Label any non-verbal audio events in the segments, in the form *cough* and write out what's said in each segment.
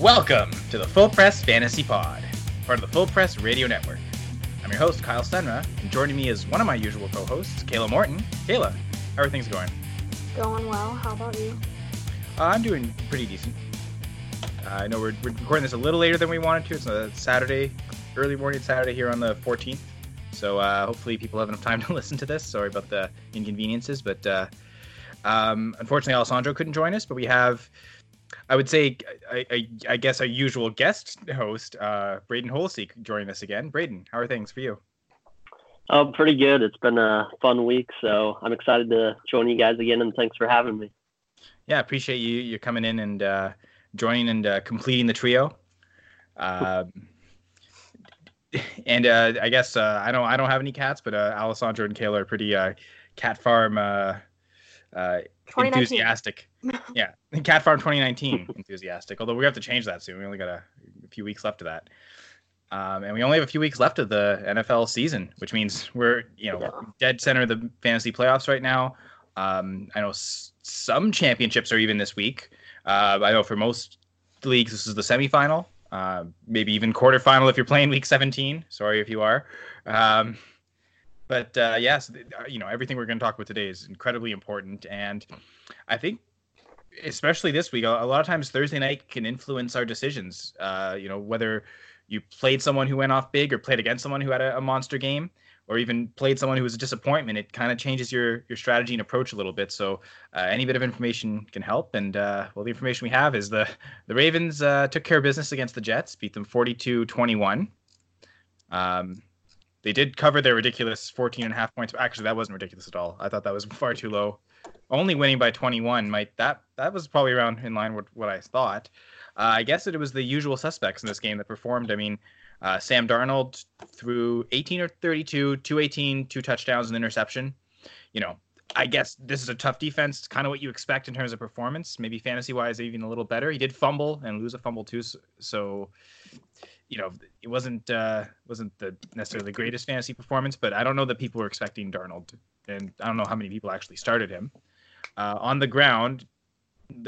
Welcome to the Full Press Fantasy Pod, part of the Full Press Radio Network. I'm your host, Kyle Senra, and joining me is one of my usual co hosts, Kayla Morton. Kayla, how are things going? Going well. How about you? Uh, I'm doing pretty decent. Uh, I know we're, we're recording this a little later than we wanted to. It's a Saturday, early morning Saturday here on the 14th. So uh, hopefully people have enough time to *laughs* listen to this. Sorry about the inconveniences, but uh, um, unfortunately Alessandro couldn't join us. But we have, I would say, I, I, I guess, our usual guest host, uh, Braden Holecek, joining us again. Braden, how are things for you? Oh, pretty good. It's been a fun week, so I'm excited to join you guys again, and thanks for having me. Yeah, appreciate you you coming in and uh, joining and uh, completing the trio. Um, and uh, I guess uh, I don't I don't have any cats, but uh, Alessandro and Kayla are pretty uh, cat farm uh, uh, 2019. Enthusiastic. *laughs* yeah, cat farm 2019 enthusiastic. Although we have to change that soon. We only got a, a few weeks left of that. Um, and we only have a few weeks left of the NFL season, which means we're you know Yeah. dead center of the fantasy playoffs right now. Um, I know s- some championships are even this week. Uh, I know for most leagues this is the semifinal, uh, maybe even quarterfinal if you're playing week 17. Sorry if you are. Um, but uh, yes, uh, you know everything we're going to talk about today is incredibly important, and I think especially this week, a, lot of times Thursday night can influence our decisions. Uh, you know whether you played someone who went off big or played against someone who had a, a monster game or even played someone who was a disappointment it kind of changes your your strategy and approach a little bit so uh, any bit of information can help and uh, well the information we have is the the ravens uh, took care of business against the jets beat them 42-21 um, they did cover their ridiculous 14 and a half points actually that wasn't ridiculous at all i thought that was *laughs* far too low only winning by 21 might that that was probably around in line with what i thought uh, I guess it was the usual suspects in this game that performed. I mean, uh, Sam Darnold threw 18 or 32, 218, two touchdowns, and interception. You know, I guess this is a tough defense. Kind of what you expect in terms of performance. Maybe fantasy wise, even a little better. He did fumble and lose a fumble too, so you know it wasn't uh, wasn't the necessarily the greatest fantasy performance. But I don't know that people were expecting Darnold, and I don't know how many people actually started him. Uh, on the ground,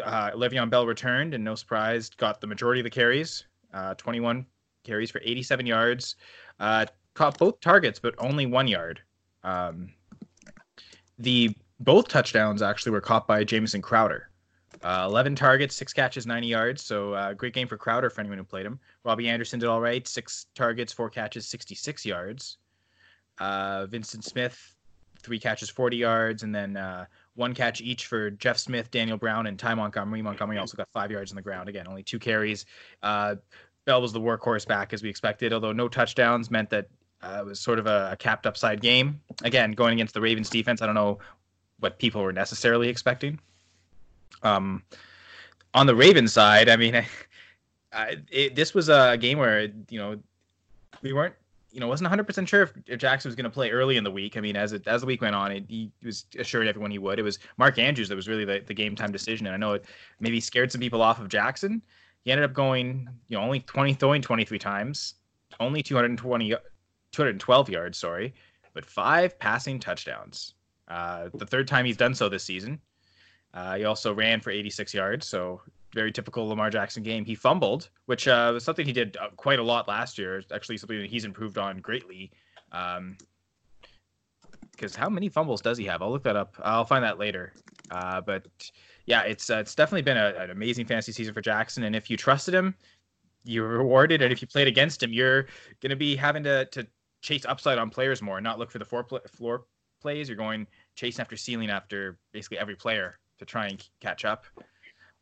uh, Le'Veon Bell returned, and no surprise, got the majority of the carries, uh, 21 carries for 87 yards. Uh, caught both targets, but only one yard. Um, the both touchdowns actually were caught by Jamison Crowder. Uh, 11 targets, six catches, 90 yards. So uh, great game for Crowder for anyone who played him. Robbie Anderson did all right, six targets, four catches, 66 yards. Uh, Vyncint Smith, three catches, 40 yards, and then uh, one catch each for Jeff Smith, Daniel Brown, and Ty Montgomery. Montgomery also got five yards on the ground. Again, only two carries. Uh, Bell was the workhorse back as we expected, although no touchdowns meant that uh, it was sort of a, a capped upside game. Again, going against the Ravens defense, I don't know what people were necessarily expecting. Um, on the Ravens side, I mean, *laughs* I, it, this was a game where you know we weren't you know wasn't 100% sure if, if Jackson was going to play early in the week. I mean, as it, as the week went on, it, he was assured everyone he would. It was Mark Andrews that was really the, the game time decision, and I know it maybe scared some people off of Jackson. He ended up going, you know, only 20 throwing 23 times, only 220 212 yards, sorry, but five passing touchdowns. Uh, the third time he's done so this season. Uh, he also ran for 86 yards, so very typical Lamar Jackson game. He fumbled, which uh, was something he did uh, quite a lot last year. Actually, something that he's improved on greatly. Um, because how many fumbles does he have? I'll look that up. I'll find that later. Uh, but yeah, it's uh, it's definitely been a, an amazing fantasy season for Jackson. And if you trusted him, you're rewarded. And if you played against him, you're going to be having to to chase upside on players more, not look for the floor pl- floor plays. You're going chasing after ceiling after basically every player to try and catch up.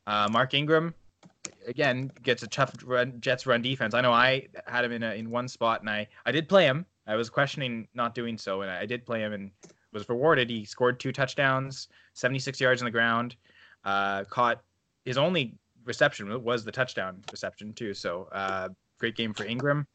Uh, Mark Ingram, again, gets a tough run, Jets run defense. I know I had him in a, in one spot, and I I did play him. I was questioning not doing so, and I did play him and was rewarded. He scored two touchdowns, 76 yards on the ground, uh, caught his only reception was the touchdown reception too. So uh, great game for Ingram.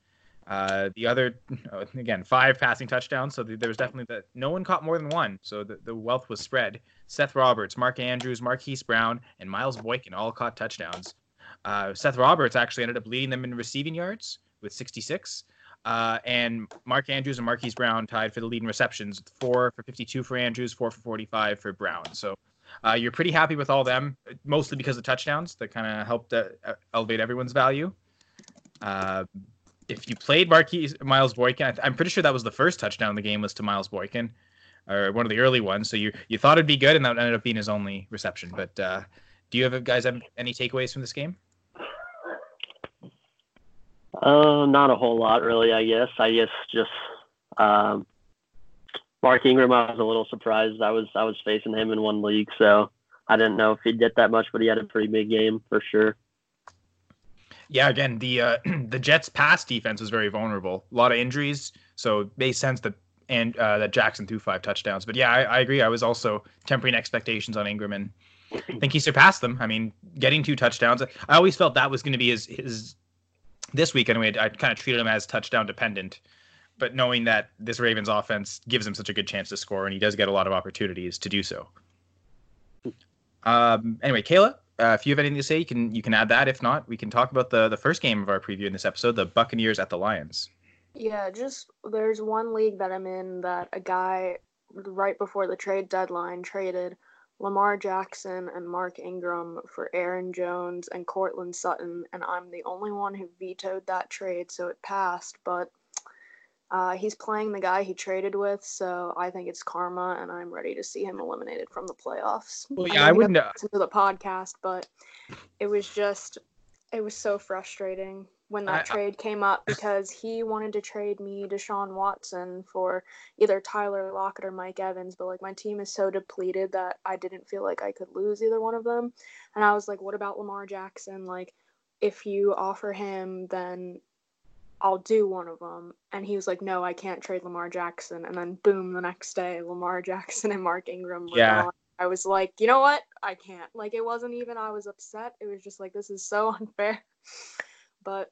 Uh, the other, *laughs* again, five passing touchdowns. So there was definitely that no one caught more than one. So the, the wealth was spread. Seth Roberts, Mark Andrews, Marquise Brown, and Miles Boykin all caught touchdowns. Uh, Seth Roberts actually ended up leading them in receiving yards with 66. Uh, and Mark Andrews and Marquise Brown tied for the lead in receptions, four for 52 for Andrews, four for 45 for Brown. So Uh, you're pretty happy with all them, mostly because of touchdowns that kind of helped uh, elevate everyone's value. Uh, if you played Marquise Miles Boykin, I am pretty sure that was the first touchdown the game was to Miles Boykin, or one of the early ones. So you you thought it'd be good, and that ended up being his only reception. But uh, do you have guys have any takeaways from this game? Uh, not a whole lot, really. I guess. I guess just um, Mark Ingram. I was a little surprised. I was I was facing him in one league, so I didn't know if he'd get that much, but he had a pretty big game for sure. Yeah, again, the uh, *clears throat* the Jets' pass defense was very vulnerable. A lot of injuries, so it made sense that and uh, that Jackson threw five touchdowns. But yeah, I, I agree. I was also tempering expectations on Ingram, and I think he surpassed them. I mean, getting two touchdowns. I always felt that was going to be his his this week anyway. I kind of treated him as touchdown dependent, but knowing that this Ravens offense gives him such a good chance to score, and he does get a lot of opportunities to do so. Um, anyway, Kayla, uh, if you have anything to say, you can you can add that. If not, we can talk about the the first game of our preview in this episode, the Buccaneers at the Lions. Yeah, just there's one league that I'm in that a guy right before the trade deadline traded Lamar Jackson and Mark Ingram for Aaron Jones and Courtland Sutton, and I'm the only one who vetoed that trade, so it passed. But uh, he's playing the guy he traded with, so I think it's karma, and I'm ready to see him eliminated from the playoffs. Well, yeah, I, I wouldn't listen to the podcast, but it was just, it was so frustrating when that I, trade came up because he wanted to trade me Deshaun Watson for either Tyler Lockett or Mike Evans, but like my team is so depleted that I didn't feel like I could lose either one of them, and I was like, what about Lamar Jackson? Like, if you offer him, then I'll do one of them. And he was like, no, I can't trade Lamar Jackson. And then boom, the next day, Lamar *laughs* Jackson and Mark Ingram were yeah. gone. I was like, you know what? I can't. Like, it wasn't even I was upset. It was just like, this is so *laughs* unfair. But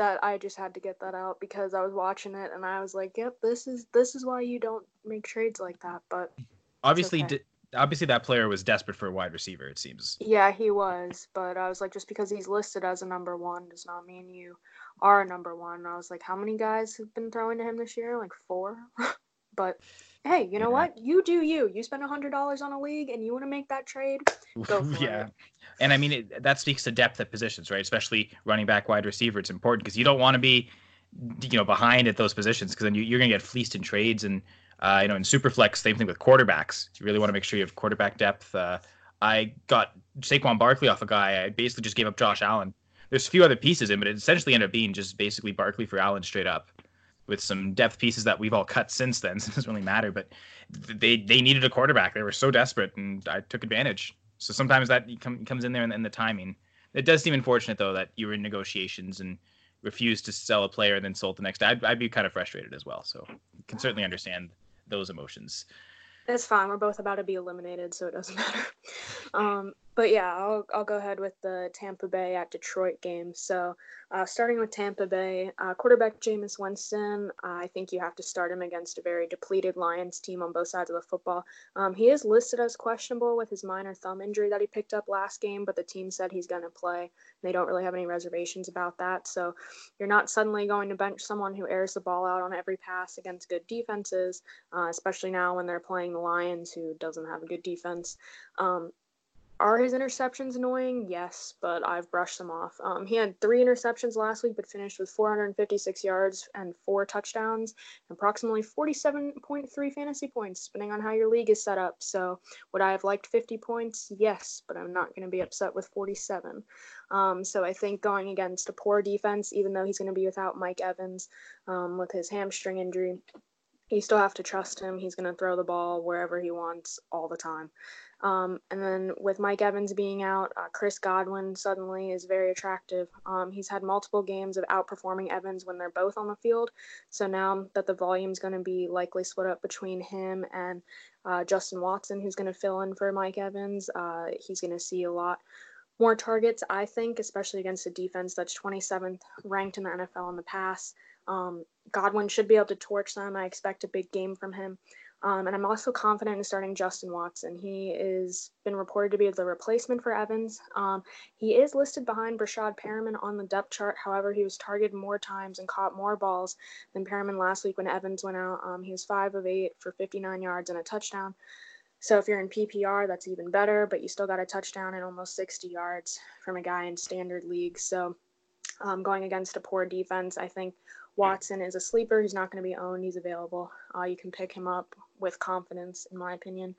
that I just had to get that out because I was watching it and I was like, yep, this is this is why you don't make trades like that. But obviously, okay. obviously that player was desperate for a wide receiver. It seems. Yeah, he was. But I was like, just because he's listed as a number one does not mean you are a number one. I was like, how many guys have been throwing to him this year? Like four. *laughs* but hey, you know yeah. what? You do you. You spend a hundred dollars on a league and you want to make that trade. Go *laughs* for yeah. it. And I mean, it, that speaks to depth at positions, right? Especially running back, wide receiver. It's important because you don't want to be, you know, behind at those positions because then you, are going to get fleeced in trades. And, uh, you know, in Superflex, same thing with quarterbacks. You really want to make sure you have quarterback depth. Uh, I got Saquon Barkley off a guy. I basically just gave up Josh Allen there's a few other pieces in, but it essentially ended up being just basically Barkley for Allen straight up, with some depth pieces that we've all cut since then. *laughs* So it doesn't really matter. But they they needed a quarterback. They were so desperate, and I took advantage. So sometimes that comes in there and, the timing. It does seem unfortunate though that you were in negotiations and refused to sell a player and then sold the next day. I'd, I'd be kind of frustrated as well. So you can certainly understand those emotions. It's fine. We're both about to be eliminated, so it doesn't *laughs* matter. Um, but yeah, I'll, I'll go ahead with the Tampa Bay at Detroit game. So, uh, starting with Tampa Bay, uh, quarterback Jameis Winston, I think you have to start him against a very depleted Lions team on both sides of the football. Um, he is listed as questionable with his minor thumb injury that he picked up last game, but the team said he's going to play. They don't really have any reservations about that. So, you're not suddenly going to bench someone who airs the ball out on every pass against good defenses, uh, especially now when they're playing the Lions, who doesn't have a good defense. Um, are his interceptions annoying? Yes, but I've brushed them off. Um, he had three interceptions last week, but finished with 456 yards and four touchdowns, approximately 47.3 fantasy points, depending on how your league is set up. So, would I have liked 50 points? Yes, but I'm not going to be upset with 47. Um, so, I think going against a poor defense, even though he's going to be without Mike Evans um, with his hamstring injury, you still have to trust him. He's going to throw the ball wherever he wants all the time. Um, and then with Mike Evans being out, uh, Chris Godwin suddenly is very attractive. Um, he's had multiple games of outperforming Evans when they're both on the field. So now that the volume is going to be likely split up between him and uh, Justin Watson, who's going to fill in for Mike Evans, uh, he's going to see a lot more targets, I think, especially against a defense that's 27th ranked in the NFL in the pass. Um, Godwin should be able to torch them. I expect a big game from him. Um, and I'm also confident in starting Justin Watson. He is been reported to be the replacement for Evans. Um, he is listed behind Breshad Perriman on the depth chart. However, he was targeted more times and caught more balls than Perriman last week when Evans went out. Um, he was five of eight for 59 yards and a touchdown. So if you're in PPR, that's even better, but you still got a touchdown and almost 60 yards from a guy in standard leagues. So um, going against a poor defense, I think Watson is a sleeper He's not going to be owned. He's available. Uh, you can pick him up with confidence, in my opinion.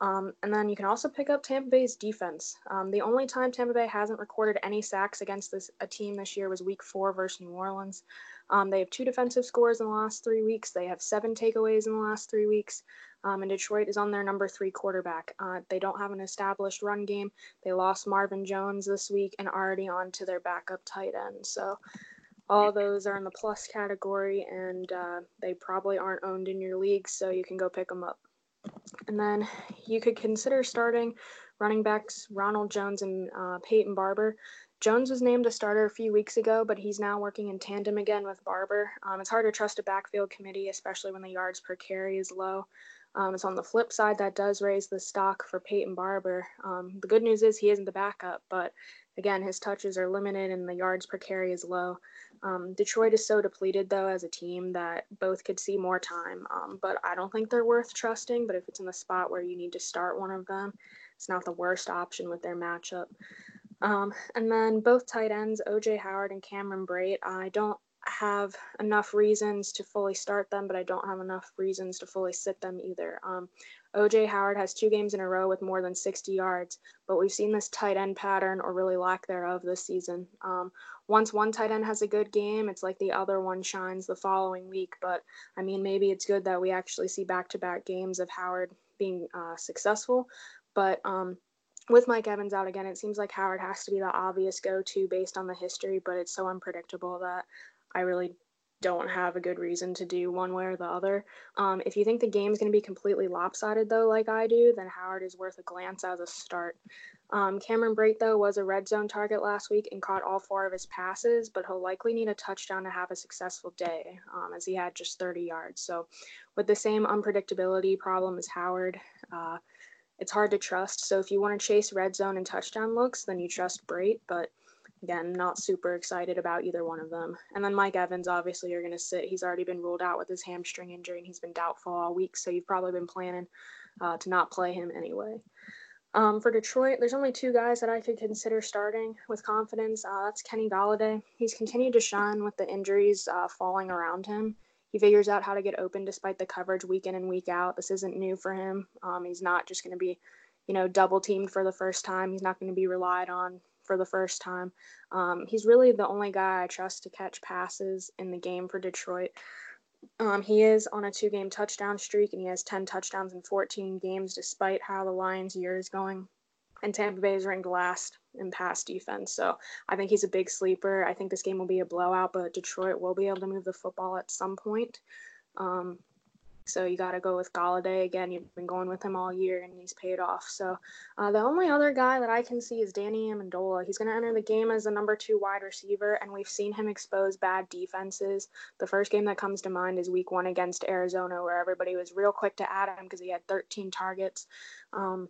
Um, and then you can also pick up Tampa Bay's defense. Um, the only time Tampa Bay hasn't recorded any sacks against this a team this year was Week Four versus New Orleans. Um, they have two defensive scores in the last three weeks. They have seven takeaways in the last three weeks. Um, and Detroit is on their number three quarterback. Uh, they don't have an established run game. They lost Marvin Jones this week and already on to their backup tight end. So all those are in the plus category, and uh, they probably aren't owned in your league, so you can go pick them up. And then you could consider starting running backs Ronald Jones and uh, Peyton Barber. Jones was named a starter a few weeks ago, but he's now working in tandem again with Barber. Um, it's hard to trust a backfield committee, especially when the yards per carry is low. Um, it's on the flip side that does raise the stock for Peyton Barber. Um, the good news is he isn't the backup, but again, his touches are limited and the yards per carry is low. Um, Detroit is so depleted, though, as a team that both could see more time. Um, but I don't think they're worth trusting. But if it's in the spot where you need to start one of them, it's not the worst option with their matchup. Um, and then both tight ends, OJ Howard and Cameron Brate, I don't have enough reasons to fully start them, but I don't have enough reasons to fully sit them either. Um, OJ Howard has two games in a row with more than 60 yards, but we've seen this tight end pattern or really lack thereof this season. Um, once one tight end has a good game, it's like the other one shines the following week. But I mean, maybe it's good that we actually see back to back games of Howard being uh, successful. But um, with Mike Evans out again, it seems like Howard has to be the obvious go to based on the history, but it's so unpredictable that I really don't have a good reason to do one way or the other. Um, if you think the game's going to be completely lopsided, though, like I do, then Howard is worth a glance as a start. Um, Cameron Brate, though, was a red zone target last week and caught all four of his passes, but he'll likely need a touchdown to have a successful day, um, as he had just 30 yards. So, with the same unpredictability problem as Howard, uh, it's hard to trust. So, if you want to chase red zone and touchdown looks, then you trust Brate, but again, not super excited about either one of them. And then Mike Evans, obviously, you're going to sit. He's already been ruled out with his hamstring injury, and he's been doubtful all week. So you've probably been planning uh, to not play him anyway. Um, for Detroit, there's only two guys that I could consider starting with confidence. Uh, that's Kenny Golladay. He's continued to shine with the injuries uh, falling around him. He figures out how to get open despite the coverage week in and week out. This isn't new for him. Um, he's not just going to be, you know, double teamed for the first time. He's not going to be relied on for the first time. Um, he's really the only guy I trust to catch passes in the game for Detroit. Um, he is on a two game touchdown streak and he has 10 touchdowns in 14 games, despite how the Lions' year is going. And Tampa Bay is ranked last in pass defense. So I think he's a big sleeper. I think this game will be a blowout, but Detroit will be able to move the football at some point. Um, so you got to go with Golladay again. You've been going with him all year, and he's paid off. So uh, the only other guy that I can see is Danny Amendola. He's going to enter the game as the number two wide receiver, and we've seen him expose bad defenses. The first game that comes to mind is Week One against Arizona, where everybody was real quick to add him because he had 13 targets. Um,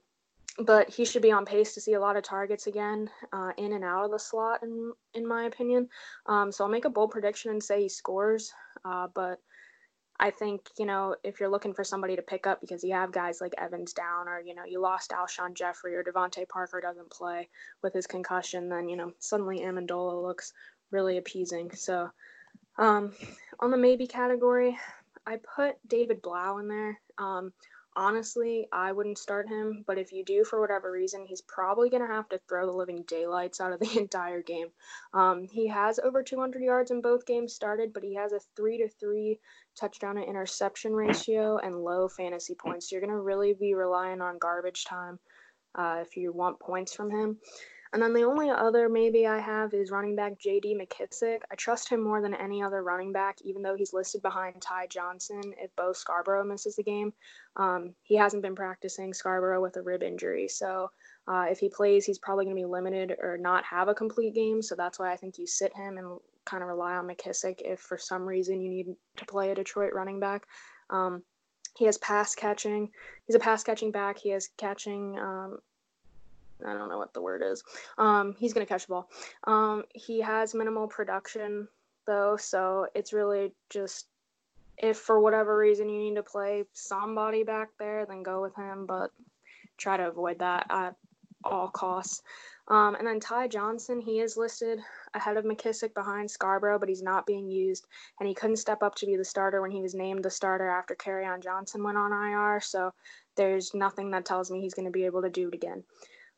but he should be on pace to see a lot of targets again uh, in and out of the slot, in in my opinion. Um, so I'll make a bold prediction and say he scores, uh, but I think, you know, if you're looking for somebody to pick up because you have guys like Evans down or, you know, you lost Alshon Jeffery or DeVante Parker doesn't play with his concussion, then, you know, suddenly Amendola looks really appeasing. So um, on the maybe category, I put David Blough in there. Um, honestly, I wouldn't start him, but if you do for whatever reason, he's probably going to have to throw the living daylights out of the *laughs* entire game. Um, he has over 200 yards in both games started, but he has a 3 to 3 touchdown to interception ratio and low fantasy points. You're going to really be relying on garbage time uh, if you want points from him. And then the only other maybe I have is running back J.D. McKissic. I trust him more than any other running back, even though he's listed behind Ty Johnson if Bo Scarborough misses the game. Um, he hasn't been practicing Scarborough with a rib injury, so uh, if he plays, he's probably going to be limited or not have a complete game. So that's why I think you sit him and kind of rely on McKissic if for some reason you need to play a Detroit running back. Um, he has pass catching. He's a pass catching back. He has catching. Um, I don't know what the word is. Um, he's gonna catch the ball. Um, he has minimal production though, so it's really just if for whatever reason you need to play somebody back there, then go with him. But try to avoid that at all costs. Um, and then Ty Johnson, he is listed ahead of McKissic behind Scarborough, but he's not being used. And he couldn't step up to be the starter when he was named the starter after Kerryon Johnson went on IR. So there's nothing that tells me he's going to be able to do it again.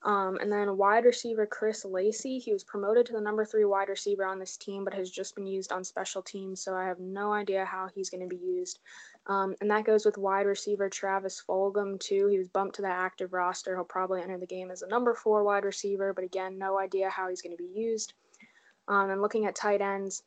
Um, and then wide receiver Chris Lacey, he was promoted to the number three wide receiver on this team, but has just been used on special teams. So I have no idea how he's going to be used. Um, and that goes with wide receiver Travis Fulgham, too. He was bumped to the active roster. He'll probably enter the game as a number four wide receiver, but again, no idea how he's going to be used. Um, and looking at tight ends,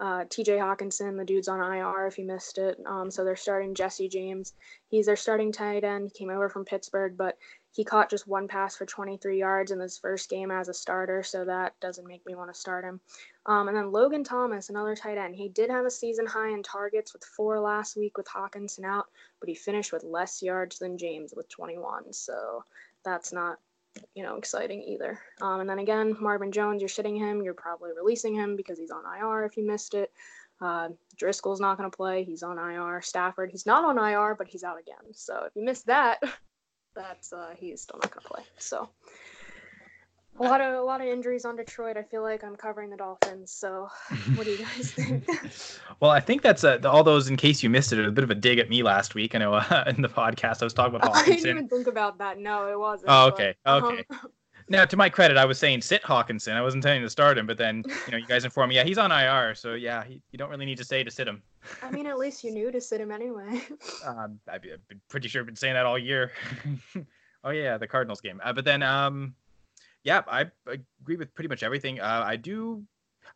uh, TJ Hockenson, the dude's on IR if you missed it. Um, so they're starting Jesse James. He's their starting tight end. He came over from Pittsburgh, but he caught just one pass for 23 yards in his first game as a starter, so that doesn't make me want to start him. Um, and then Logan Thomas, another tight end. He did have a season high in targets with four last week with Hockenson out, but he finished with less yards than James with 21. So that's not, you know, exciting either. Um, and then again, Marvin Jones, you're sitting him. You're probably releasing him because he's on IR if you missed it. Uh, Driscoll's not going to play. He's on IR. Stafford, he's not on IR, but he's out again. So if you missed that, *laughs* that's uh, he's still not to play. So a lot of a lot of injuries on Detroit. I feel like I'm covering the Dolphins. So *laughs* what do you guys think? *laughs* well, I think that's uh, all those. In case you missed it, a bit of a dig at me last week. I know uh, *laughs* in the podcast I was talking about Hockenson. I didn't even think about that. No, it wasn't. Oh, okay, but, okay. Um, now, to my credit, I was saying sit Hockenson. I wasn't intending to start him, but then you know you guys informed me. Yeah, he's on IR, so yeah, he, you don't really need to say to sit him. I mean, at least you knew to sit him anyway. *laughs* um, I've been pretty sure I've been saying that all year. *laughs* oh yeah, the Cardinals game. Uh, but then, um, yeah, I agree with pretty much everything. Uh, I do.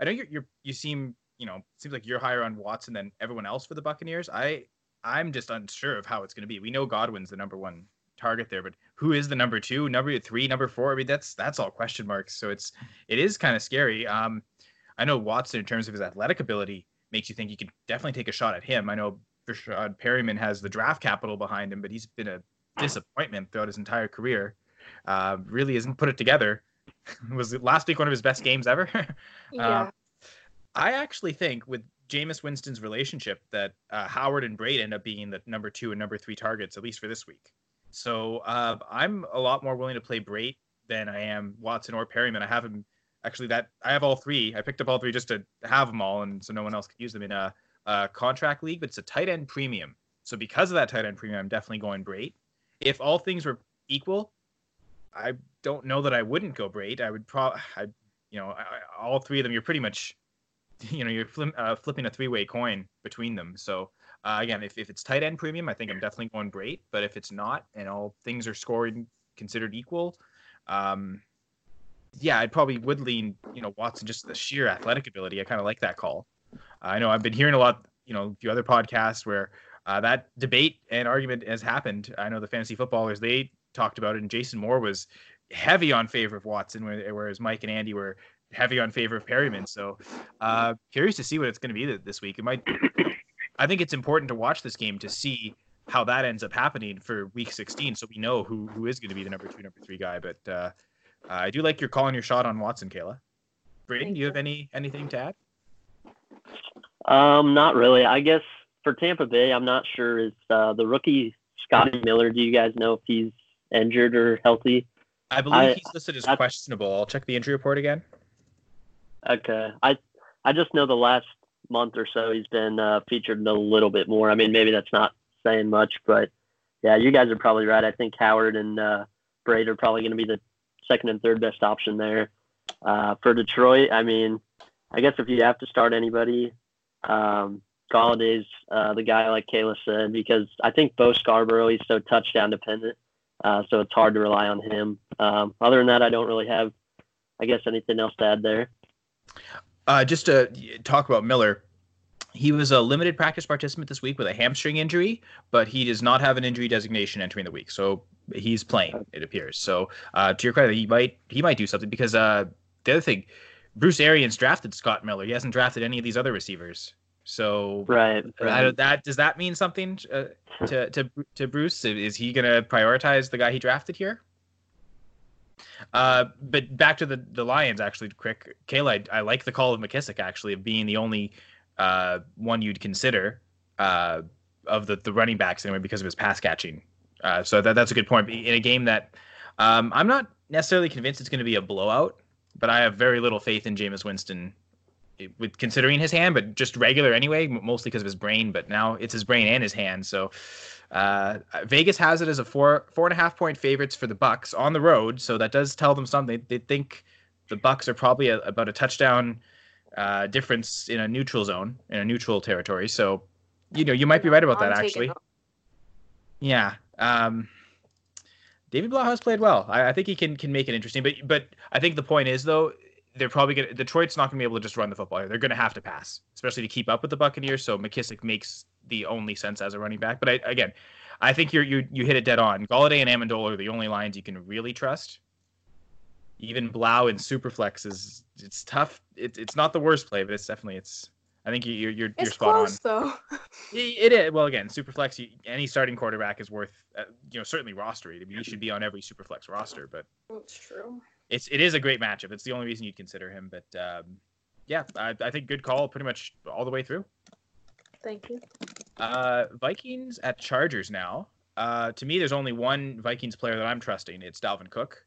I know you're, you're you seem you know seems like you're higher on Watson than everyone else for the Buccaneers. I I'm just unsure of how it's going to be. We know Godwin's the number one target there, but who is the number two, number three, number four? I mean, that's that's all question marks. So it's it is kind of scary. Um, I know Watson in terms of his athletic ability makes you think you could definitely take a shot at him. I know Breshad Perriman has the draft capital behind him, but he's been a disappointment throughout his entire career. Uh, really hasn't put it together. *laughs* was last week one of his best games ever? *laughs* yeah. Uh, I actually think with Jameis Winston's relationship that uh, Howard and Brate end up being the number two and number three targets, at least for this week. So uh, I'm a lot more willing to play Brate than I am Watson or Perriman. I have him actually that I have all three. I picked up all three just to have them all, and so no one else could use them in a, a contract league. But it's a tight end premium. So because of that tight end premium, I'm definitely going Brate. If all things were equal, I don't know that I wouldn't go Brate. I would probably, you know, I, all three of them. You're pretty much, *laughs* you know, you're uh, flipping a three way coin between them. So uh, again, if, if it's tight end premium, I think I'm definitely going Brate. But if it's not, and all things are scoring considered equal, um, yeah, I probably would lean, you know, Watson just the sheer athletic ability. I kind of like that call. Uh, I know I've been hearing a lot, you know, a few other podcasts where uh, that debate and argument has happened. I know the fantasy footballers they talked about it, and Jason Moore was heavy on favor of Watson, whereas Mike and Andy were heavy on favor of Perriman. So, uh, curious to see what it's going to be this week. It might I think it's important to watch this game to see how that ends up happening for week 16 so we know who who is going to be the number two number three guy but uh, i do like your calling your shot on watson kayla. Braden do you have any anything to add? Um not really. I guess for tampa bay i'm not sure is uh, the rookie scotty miller do you guys know if he's injured or healthy? I believe I, he's listed as questionable. I'll check the injury report again. Okay. I i just know the last month or so he's been uh, featured a little bit more. I mean, maybe that's not saying much, but yeah, you guys are probably right. I think Howard and uh, Brate are probably going to be the second and third best option there. Uh, for Detroit, I mean, I guess if you have to start anybody, um, Golladay's uh, the guy, like Kayla said, because I think Bo Scarborough, he's so touchdown dependent. Uh, so it's hard to rely on him. Um, other than that, I don't really have, I guess, anything else to add there. Uh, just to talk about Miller, he was a limited practice participant this week with a hamstring injury, but he does not have an injury designation entering the week, so he's playing. It appears. So uh, to your credit, he might he might do something because uh, the other thing, Bruce Arians drafted Scott Miller. He hasn't drafted any of these other receivers. So right, right. that does that mean something uh, to to to Bruce? Is he going to prioritize the guy he drafted here? Uh, but back to the the Lions, actually, quick. Kayla, I, I, like the call of McKissic, actually of being the only uh, one you'd consider uh, of the the running backs anyway because of his pass catching Uh, so that, that's a good point. In a game that um, I'm not necessarily convinced it's going to be a blowout, but I have very little faith in Jameis Winston with considering his hand, but just regular anyway, mostly because of his brain. But now it's his brain and his hand. So uh, Vegas has it as a four four and a half point favorites for the Bucks on the road. So that does tell them something. They, they think the Bucks are probably a, about a touchdown uh, difference in a neutral zone in a neutral territory. So you know you might be right about that actually. Yeah. Um, David has played well. I, I, think he can can make it interesting. But but I think the point is though they're probably gonna Detroit's not gonna be able to just run the football. here. They're gonna have to pass, especially to keep up with the Buccaneers. So McKissic makes the only sense as a running back. But I, again, I think you're you you hit it dead on. Golladay and Amendola are the only lines you can really trust. Even Blough and Superflex is it's tough. It's it's not the worst play, but it's definitely it's. I think you're you're you're spot close, on. though. *laughs* it is well again. Superflex, you, any starting quarterback is worth uh, you know certainly roster. I mean, he should be on every Superflex roster, but that's true it's it is a great matchup. It's the only reason you'd consider him. But um, yeah, I, I think good call pretty much all the way through. Thank you. Uh, Vikings at Chargers now. Uh, to me, there's only one Vikings player that I'm trusting. It's Dalvin Cook.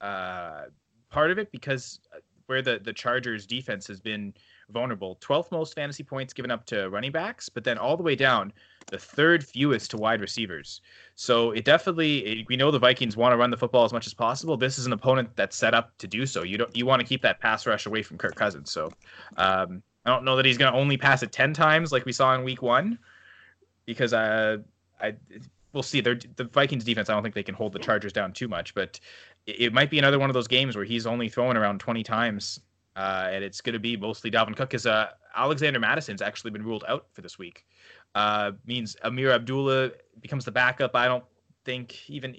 Uh, part of it because uh, where the the Chargers defense has been vulnerable, 12th most fantasy points given up to running backs, but then all the way down the third fewest to wide receivers. So it definitely we know the Vikings want to run the football as much as possible. This is an opponent that's set up to do so. You don't you want to keep that pass rush away from Kirk Cousins. So um, I don't know that he's going to only pass it ten times like we saw in Week One, because uh, I we'll see. They're, the Vikings defense. I don't think they can hold the Chargers down too much, but it, it might be another one of those games where he's only throwing around twenty times. Uh, and it's going to be mostly Dalvin Cook because uh, Alexander Mattison's actually been ruled out for this week uh, means Ameer Abdullah becomes the backup. I don't think even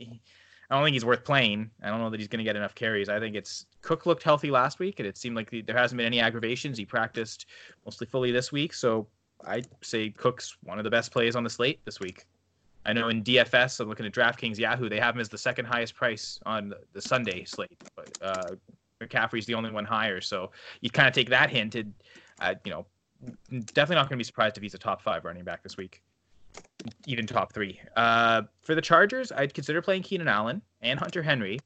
I don't think he's worth playing. I don't know that he's going to get enough carries. I think it's Cook looked healthy last week, and it seemed like there hasn't been any aggravations. He practiced mostly fully this week, so I'd say Cook's one of the best plays on the slate this week. I know in DFS, I'm looking at DraftKings Yahoo, they have him as the second highest price on the Sunday slate, but uh, McCaffrey's the only one higher. So you kind of take that hint, and uh, you know definitely not going to be surprised if he's a top five running back this week, even top three. Uh, for the Chargers, I'd consider playing Keenan Allen and Hunter Henry.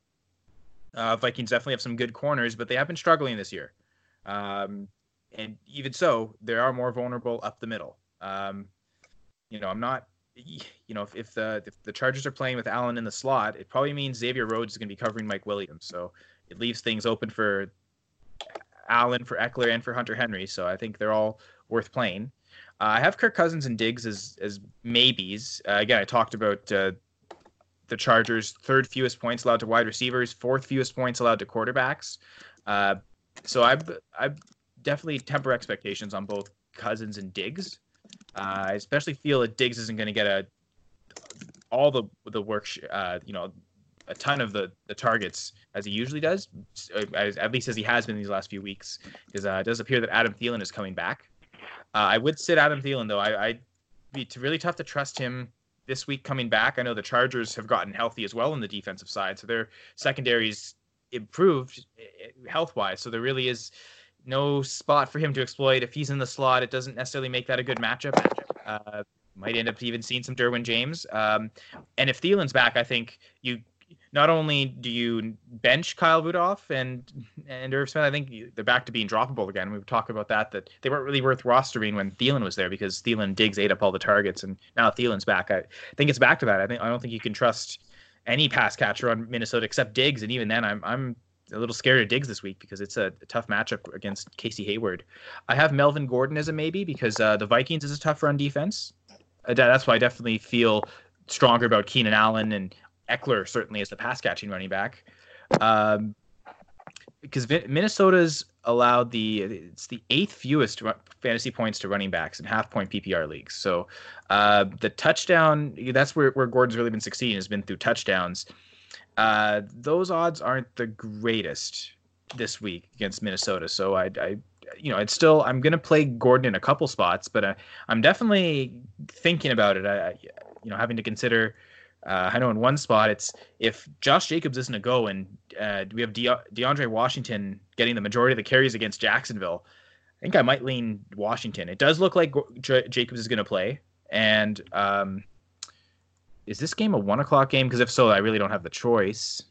Uh, Vikings definitely have some good corners, but they have been struggling this year. Um, and even so, they are more vulnerable up the middle. Um, you know, I'm not. You know, if, if the if the Chargers are playing with Allen in the slot, it probably means Xavier Rhodes is going to be covering Mike Williams. So it leaves things open for Allen, for Ekeler, and for Hunter Henry. So I think they're all worth playing. Uh, I have Kirk Cousins and Diggs as as maybes. Uh, again, I talked about uh, the Chargers' third fewest points allowed to wide receivers, fourth fewest points allowed to quarterbacks. Uh, so I I definitely temper expectations on both Cousins and Diggs. Uh, I especially feel that Diggs isn't going to get a all the the work. Uh, you know, a ton of the, the targets as he usually does, as, at least as he has been these last few weeks, because it does appear that Adam Thielen is coming back. Uh, I would sit Adam Thielen though. I, I'd be really tough to trust him this week coming back. I know the Chargers have gotten healthy as well on the defensive side, so their secondaries improved eh, eh, health wise. So there really is no spot for him to exploit. If he's in the slot, it doesn't necessarily make that a good matchup. Uh, might end up even seeing some Derwin James. Um, and if Thielen's back, I think you not only do you bench Kyle Rudolph and and Irv Smith, I think they're back to being droppable again. We've talked about that that they weren't really worth rostering when Thielen was there because Thielen Diggs ate up all the targets, and now Thielen's back. I think it's back to that. I think I don't think you can trust any pass catcher on Minnesota except Diggs, and even then, I'm I'm a little scared of Diggs this week because it's a, a tough matchup against Casey Hayward. I have Melvin Gordon as a maybe because uh, the Vikings is a tough run defense. Uh, that's why I definitely feel stronger about Keenan Allen and Ekeler certainly is the pass catching running back. Um, because Minnesota's allowed the it's the eighth fewest fantasy points to running backs in half point PPR leagues. So uh, the touchdown that's where, where Gordon's really been succeeding has been through touchdowns. Uh, those odds aren't the greatest this week against Minnesota. So I, I you know, it's still I'm gonna play Gordon in a couple spots, but uh, I'm definitely thinking about it. I, you know, having to consider uh, I know in one spot it's if Josh Jacobs isn't a go and uh, we have De- DeAndre Washington getting the majority of the carries against Jacksonville, I think I might lean Washington. It does look like J- Jacobs is going to play, and um, is this game a one o'clock game? Because if so, I really don't have the choice.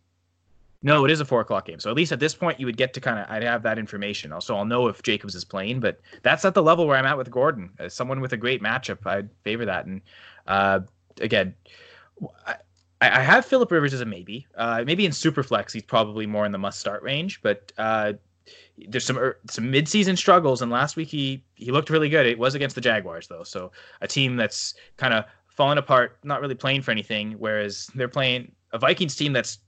No, it is a four o'clock game. So at least at this point, you would get to kind of I'd have that information. Also, I'll know if Jacobs is playing. But that's at the level where I'm at with Gordon. As someone with a great matchup, I'd favor that. And uh, again, I, I have Philip Rivers as a maybe. Uh, maybe in Superflex, he's probably more in the must start range. But uh, there's some er, some midseason struggles, and last week he he looked really good. It was against the Jaguars though, so a team that's kind of fallen apart, not really playing for anything. Whereas they're playing a Vikings team that's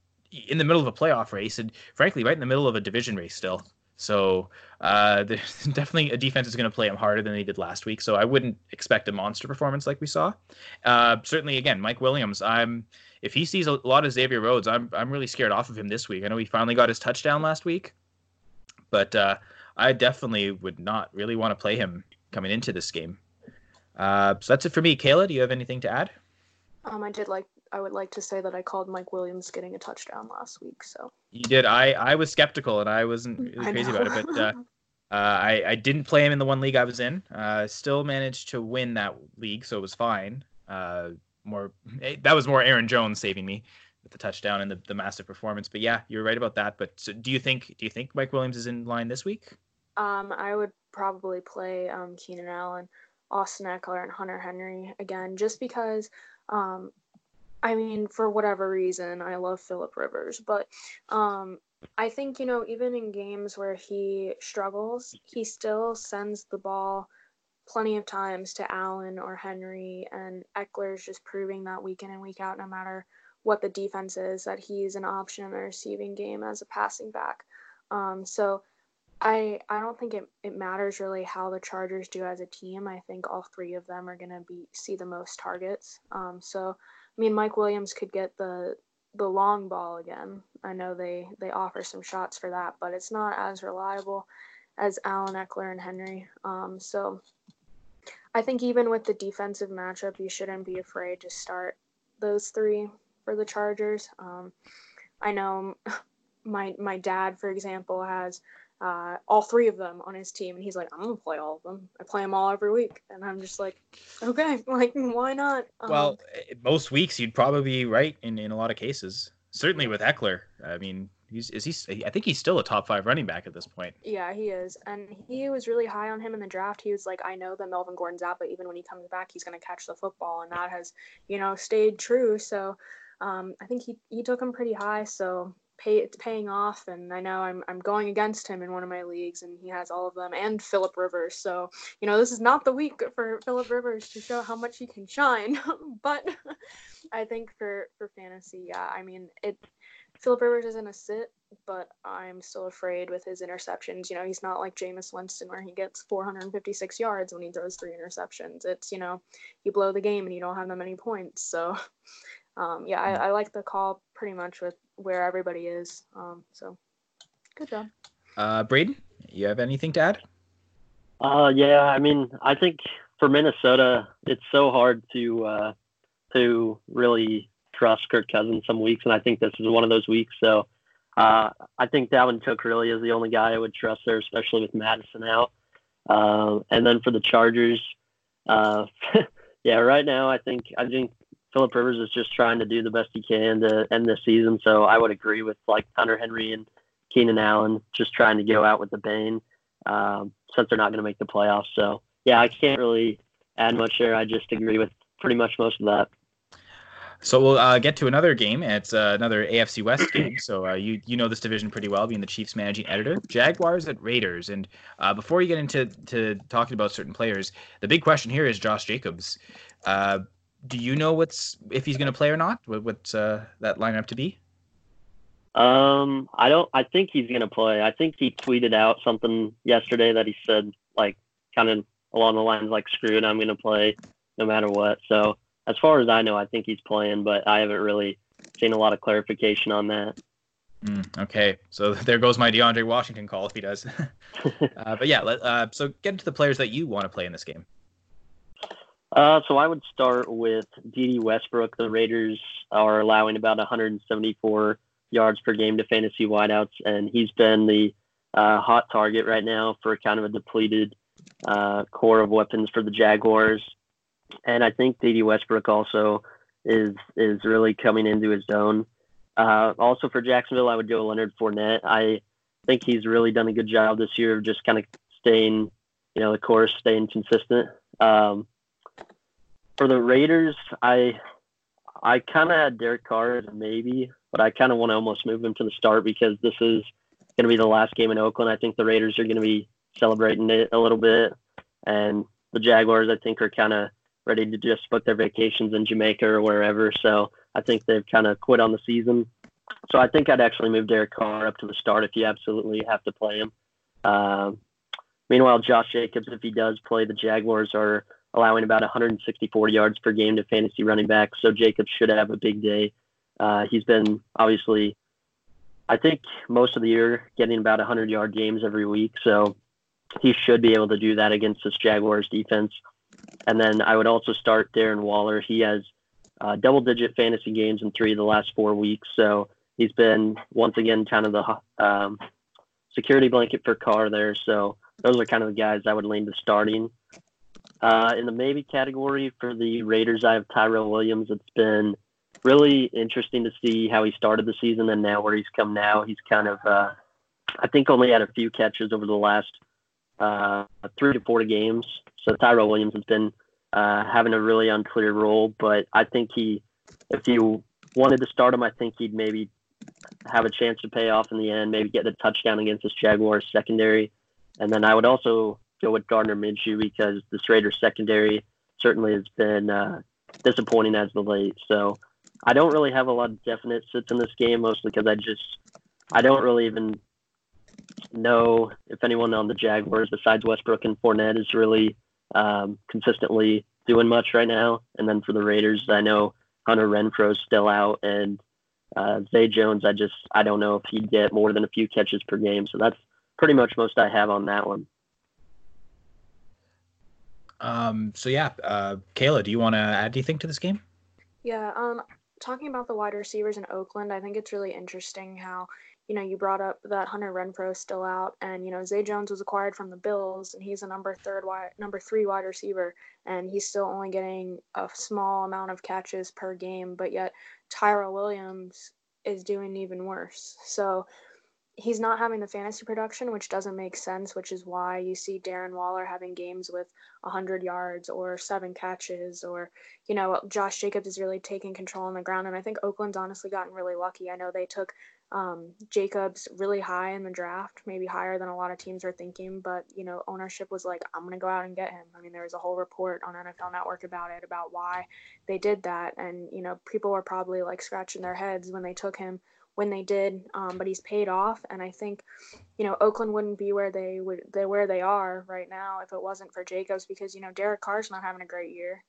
in the middle of a playoff race, and frankly, right in the middle of a division race still. So uh, *laughs* definitely a defense is going to play him harder than they did last week. So I wouldn't expect a monster performance like we saw. Uh, certainly, again, Mike Williams. I'm if he sees a lot of Xavier Rhodes, I'm I'm really scared off of him this week. I know he finally got his touchdown last week, but uh, I definitely would not really want to play him coming into this game. Uh, so that's it for me. Kayla, do you have anything to add? Um, I did like. I would like to say that I called Mike Williams getting a touchdown last week. So you did. I I was skeptical and I wasn't *laughs* really crazy about it, but uh, uh, I I didn't play him in the one league I was in. Uh, still managed to win that league, so it was fine. Uh, more eh, that was more Aaron Jones saving me with the touchdown and the, the massive performance. But yeah, you're right about that. But so do you think do you think Mike Williams is in line this week? Um, I would probably play um, Keenan Allen, Austin Ekeler, and Hunter Henry again, just because. Um, I mean, for whatever reason, I love Philip Rivers, but um, I think you know, even in games where he struggles, he still sends the ball plenty of times to Allen or Henry, and Ekeler's just proving that week in and week out, no matter what the defense is, that he's an option in the receiving game as a passing back. Um, so I I don't think it, it matters really how the Chargers do as a team. I think all three of them are gonna be see the most targets. Um, so I mean Mike Williams could get the the long ball again. I know they they offer some shots for that, but it's not as reliable as Allen Ekeler and Henry. Um, so I think even with the defensive matchup, you shouldn't be afraid to start those three for the Chargers. Um, I know *laughs* my my dad, for example, has uh, all three of them on his team, and he's like, "I'm gonna play all of them. I play them all every week," and I'm just like, "Okay, *laughs* like why not?" Um, well, eh, most weeks you'd probably be right in in a lot of cases. Certainly with Ekeler, I mean, He's is he? I think he's still a top five running back at this point. Yeah, he is, and he was really high on him in the draft. He was like, I know that Melvin Gordon's out, but even when he comes back, he's going to catch the football, and that has, you know, stayed true. So, um, I think he he took him pretty high. So pay it's paying off, and I know I'm I'm going against him in one of my leagues, and he has all of them, and Philip Rivers. So you know, this is not the week for Philip Rivers to show how much he can shine, *laughs* but *laughs* I think for for fantasy, yeah, I mean it Philip Rivers isn't a sit, but I'm still afraid with his interceptions. You know, he's not like Jameis Winston where he gets 456 yards when he throws three interceptions. It's, you know, you blow the game and you don't have that many points. So, *laughs* um, yeah, I, I, like the call pretty much with where everybody is. Um, so, good job. Uh, Braden, you have anything to add? Uh, yeah, I mean, I think for Minnesota, it's so hard to uh, to really trust Kirk Cousins some weeks, and I think this is one of those weeks. So uh, I think Dalvin Cook really is the only guy I would trust there, especially with Mattison out. Uh, and then for the Chargers, uh, *laughs* yeah, right now I think I think Philip Rivers is just trying to do the best he can to end this season. So I would agree with like Hunter Henry and Keenan Allen, just trying to go out with the bane um, since they're not going to make the playoffs. So yeah, I can't really add much there. I just agree with pretty much most of that. So we'll uh, get to another game. It's uh, another AFC West game. So uh, you you know this division pretty well, being the Chiefs managing editor. Jaguars at Raiders. And uh, before you get into to talking about certain players, the big question here is Josh Jacobs. Do you know what's if he's going to play or not? What, what's uh, that lineup to be? Um, I don't. I think he's going to play. I think he tweeted out something yesterday that he said like kind of along the lines like "Screw it, I'm going to play no matter what." So as far as I know, I think he's playing, but I haven't really seen a lot of clarification on that. Mm, okay, so *laughs* there goes my DeAndre Washington call if he does. *laughs* uh, but yeah, let, uh, so get into the players that you want to play in this game. Uh, so I would start with Dede Westbrook. The Raiders are allowing about 174 yards per game to fantasy wideouts, and he's been the uh, hot target right now for kind of a depleted uh, core of weapons for the Jaguars. And I think Dede Westbrook also is is really coming into his own. Uh, also for Jacksonville, I would go Leonard Fournette. I think he's really done a good job this year of just kind of staying, you know, the course, staying consistent. Um, for the Raiders, I I kind of had Derek Carr as a maybe, but I kind of want to almost move him to the start because this is going to be the last game in Oakland. I think the Raiders are going to be celebrating it a little bit, and the Jaguars, I think, are kind of ready to just book their vacations in Jamaica or wherever. So I think they've kind of quit on the season. So I think I'd actually move Derek Carr up to the start if you absolutely have to play him. Um, meanwhile, Josh Jacobs, if he does play, the Jaguars are allowing about 164 yards per game to fantasy running back. So Jacobs should have a big day. Uh, he's been obviously, I think, most of the year getting about 100 yard games every week. So he should be able to do that against this Jaguars defense. And then I would also start Darren Waller. He has uh, double digit fantasy games in three of the last four weeks. So he's been once again kind of the um, security blanket for Carr there. So those are kind of the guys I would lean to starting. Uh, in the maybe category for the Raiders, I have Tyrell Williams. It's been really interesting to see how he started the season and now where he's come now. He's kind of, uh, I think, only had a few catches over the last uh, three to four games. So Tyrell Williams has been uh, having a really unclear role, but I think he, if you wanted to start him, I think he'd maybe have a chance to pay off in the end, maybe get the touchdown against this Jaguars secondary. And then I would also go with Gardner Minshew because this Raiders secondary certainly has been uh, disappointing as of late. So I don't really have a lot of definite sits in this game, mostly because I just I don't really even know if anyone on the Jaguars besides Westbrook and Fournette is really um, consistently doing much right now. And then for the Raiders, I know Hunter Renfrow's still out, and uh, Zay Jones, I just I don't know if he'd get more than a few catches per game. So that's pretty much most I have on that one. Um, so yeah, uh, Kayla, do you want to add anything to this game? Yeah, um, talking about the wide receivers in Oakland, I think it's really interesting how you know, you brought up that Hunter Renfrow is still out, and you know Zay Jones was acquired from the Bills, and he's a number third wide, number three wide receiver, and he's still only getting a small amount of catches per game, but yet Tyrell Williams is doing even worse. So he's not having the fantasy production, which doesn't make sense, which is why you see Darren Waller having games with 100 yards or seven catches, or, you know, Josh Jacobs is really taking control on the ground. And I think Oakland's honestly gotten really lucky. I know they took um, Jacobs really high in the draft, maybe higher than a lot of teams are thinking. But you know, ownership was like, I'm gonna go out and get him. I mean, there was a whole report on NFL Network about it, about why they did that, and you know, people were probably like scratching their heads when they took him when they did. Um, but he's paid off, and I think, you know, Oakland wouldn't be where they would they where they are right now if it wasn't for Jacobs, because you know Derek Carr's not having a great year.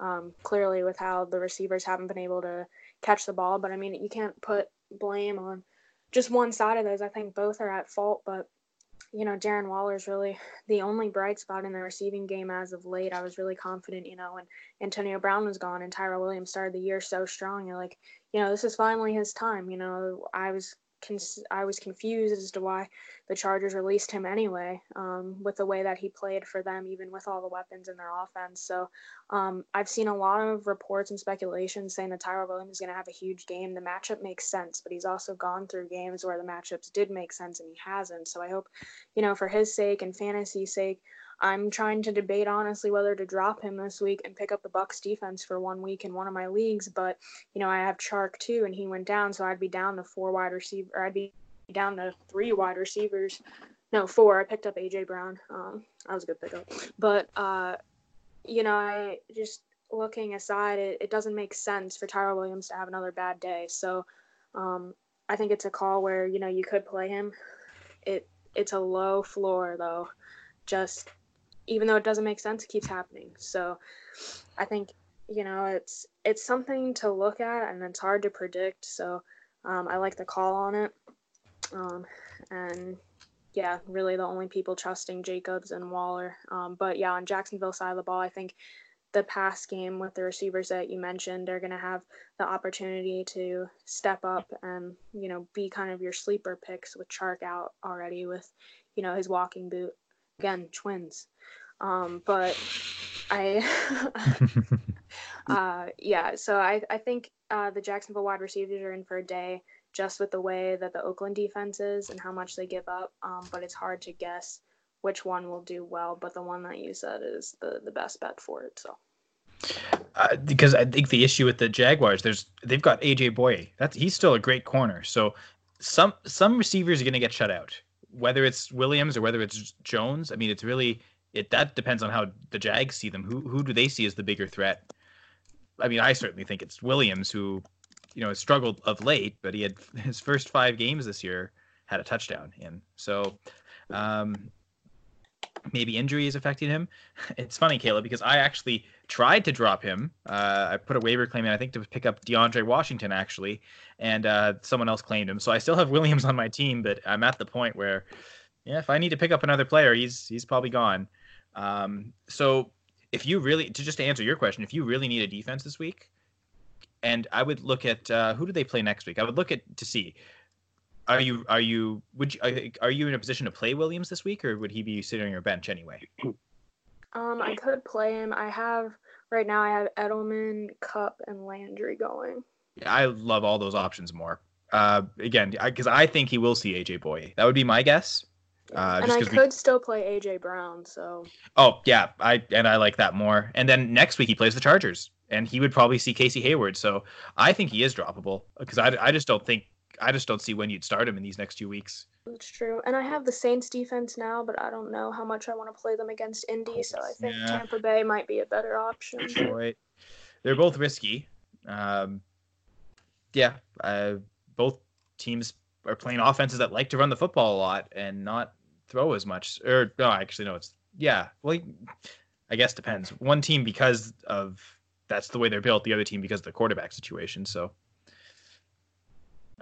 Um, clearly, with how the receivers haven't been able to catch the ball, but I mean, you can't put blame on just one side of those. I think both are at fault, but you know, Darren Waller is really the only bright spot in the receiving game as of late. I was really confident, you know, when Antonio Brown was gone and Tyrell Williams started the year so strong. You're like, you know, this is finally his time. You know, I was I was confused as to why the Chargers released him anyway, um, with the way that he played for them, even with all the weapons in their offense. So um, I've seen a lot of reports and speculation saying that Tyrell Williams is going to have a huge game. The matchup makes sense, but he's also gone through games where the matchups did make sense and he hasn't. So I hope, you know, for his sake and fantasy sake, I'm trying to debate honestly whether to drop him this week and pick up the Bucks defense for one week in one of my leagues. But you know, I have Chark too, and he went down, so I'd be down to four wide receiver. Or I'd be down to three wide receivers. No, four. I picked up AJ Brown. Um, that was a good pickup. But uh, you know, I just looking aside, it, it doesn't make sense for Tyrell Williams to have another bad day. So um, I think it's a call where you know you could play him. It it's a low floor though. Just even though it doesn't make sense, it keeps happening. So I think you know it's it's something to look at, and it's hard to predict. So um, I like the call on it, um, and yeah, really the only people trusting Jacobs and Waller. Um, but yeah, on Jacksonville side of the ball, I think the pass game with the receivers that you mentioned are going to have the opportunity to step up and you know be kind of your sleeper picks with Chark out already with you know his walking boot again twins um, but I *laughs* uh, yeah, so I I think uh, the Jacksonville wide receivers are in for a day just with the way that the Oakland defense is and how much they give up. Um, but it's hard to guess which one will do well. But the one that you said is the the best bet for it. So. Uh, because I think the issue with the Jaguars, there's they've got AJ Bouye. That's he's still a great corner. So some some receivers are going to get shut out, whether it's Williams or whether it's Jones. I mean, it's really it that depends on how the Jags see them. Who who do they see as the bigger threat? I mean, I certainly think it's Williams who, you know, has struggled of late, but he had *laughs* his first five games this year had a touchdown in. So um, maybe injury is affecting him. *laughs* It's funny, Caleb, because I actually tried to drop him. Uh, I put a waiver claim in, I think, to pick up DeAndre Washington actually, and uh, someone else claimed him. So I still have *laughs* Williams on my team, but I'm at the point where, yeah, if I need to pick up another player, he's he's probably gone. Um, so if you really, to just to answer your question, if you really need a defense this week, and I would look at uh, who do they play next week? I would look at to see. Are you are you would you are you in a position to play Williams this week, or would he be sitting on your bench anyway? Um, I could play him. I have right now. I have Edelman, Kupp, and Landry going. Yeah, I love all those options more. Uh, again, because I, I, think he will see AJ Bouye. That would be my guess. Uh, and I could we... still play AJ Brown. So. Oh yeah, I and I like that more. And then next week he plays the Chargers, and he would probably see Casey Hayward. So I think he is droppable because I, I just don't think I just don't see when you'd start him in these next two weeks. That's true. And I have the Saints defense now, but I don't know how much I want to play them against Indy. So I think yeah. Tampa Bay might be a better option. Right. They're both risky. Um, yeah, uh, both teams are playing offenses that like to run the football a lot and not throw as much. Or no, actually no, it's yeah. Well, I guess depends. One team because of that's the way they're built. The other team because of the quarterback situation. So.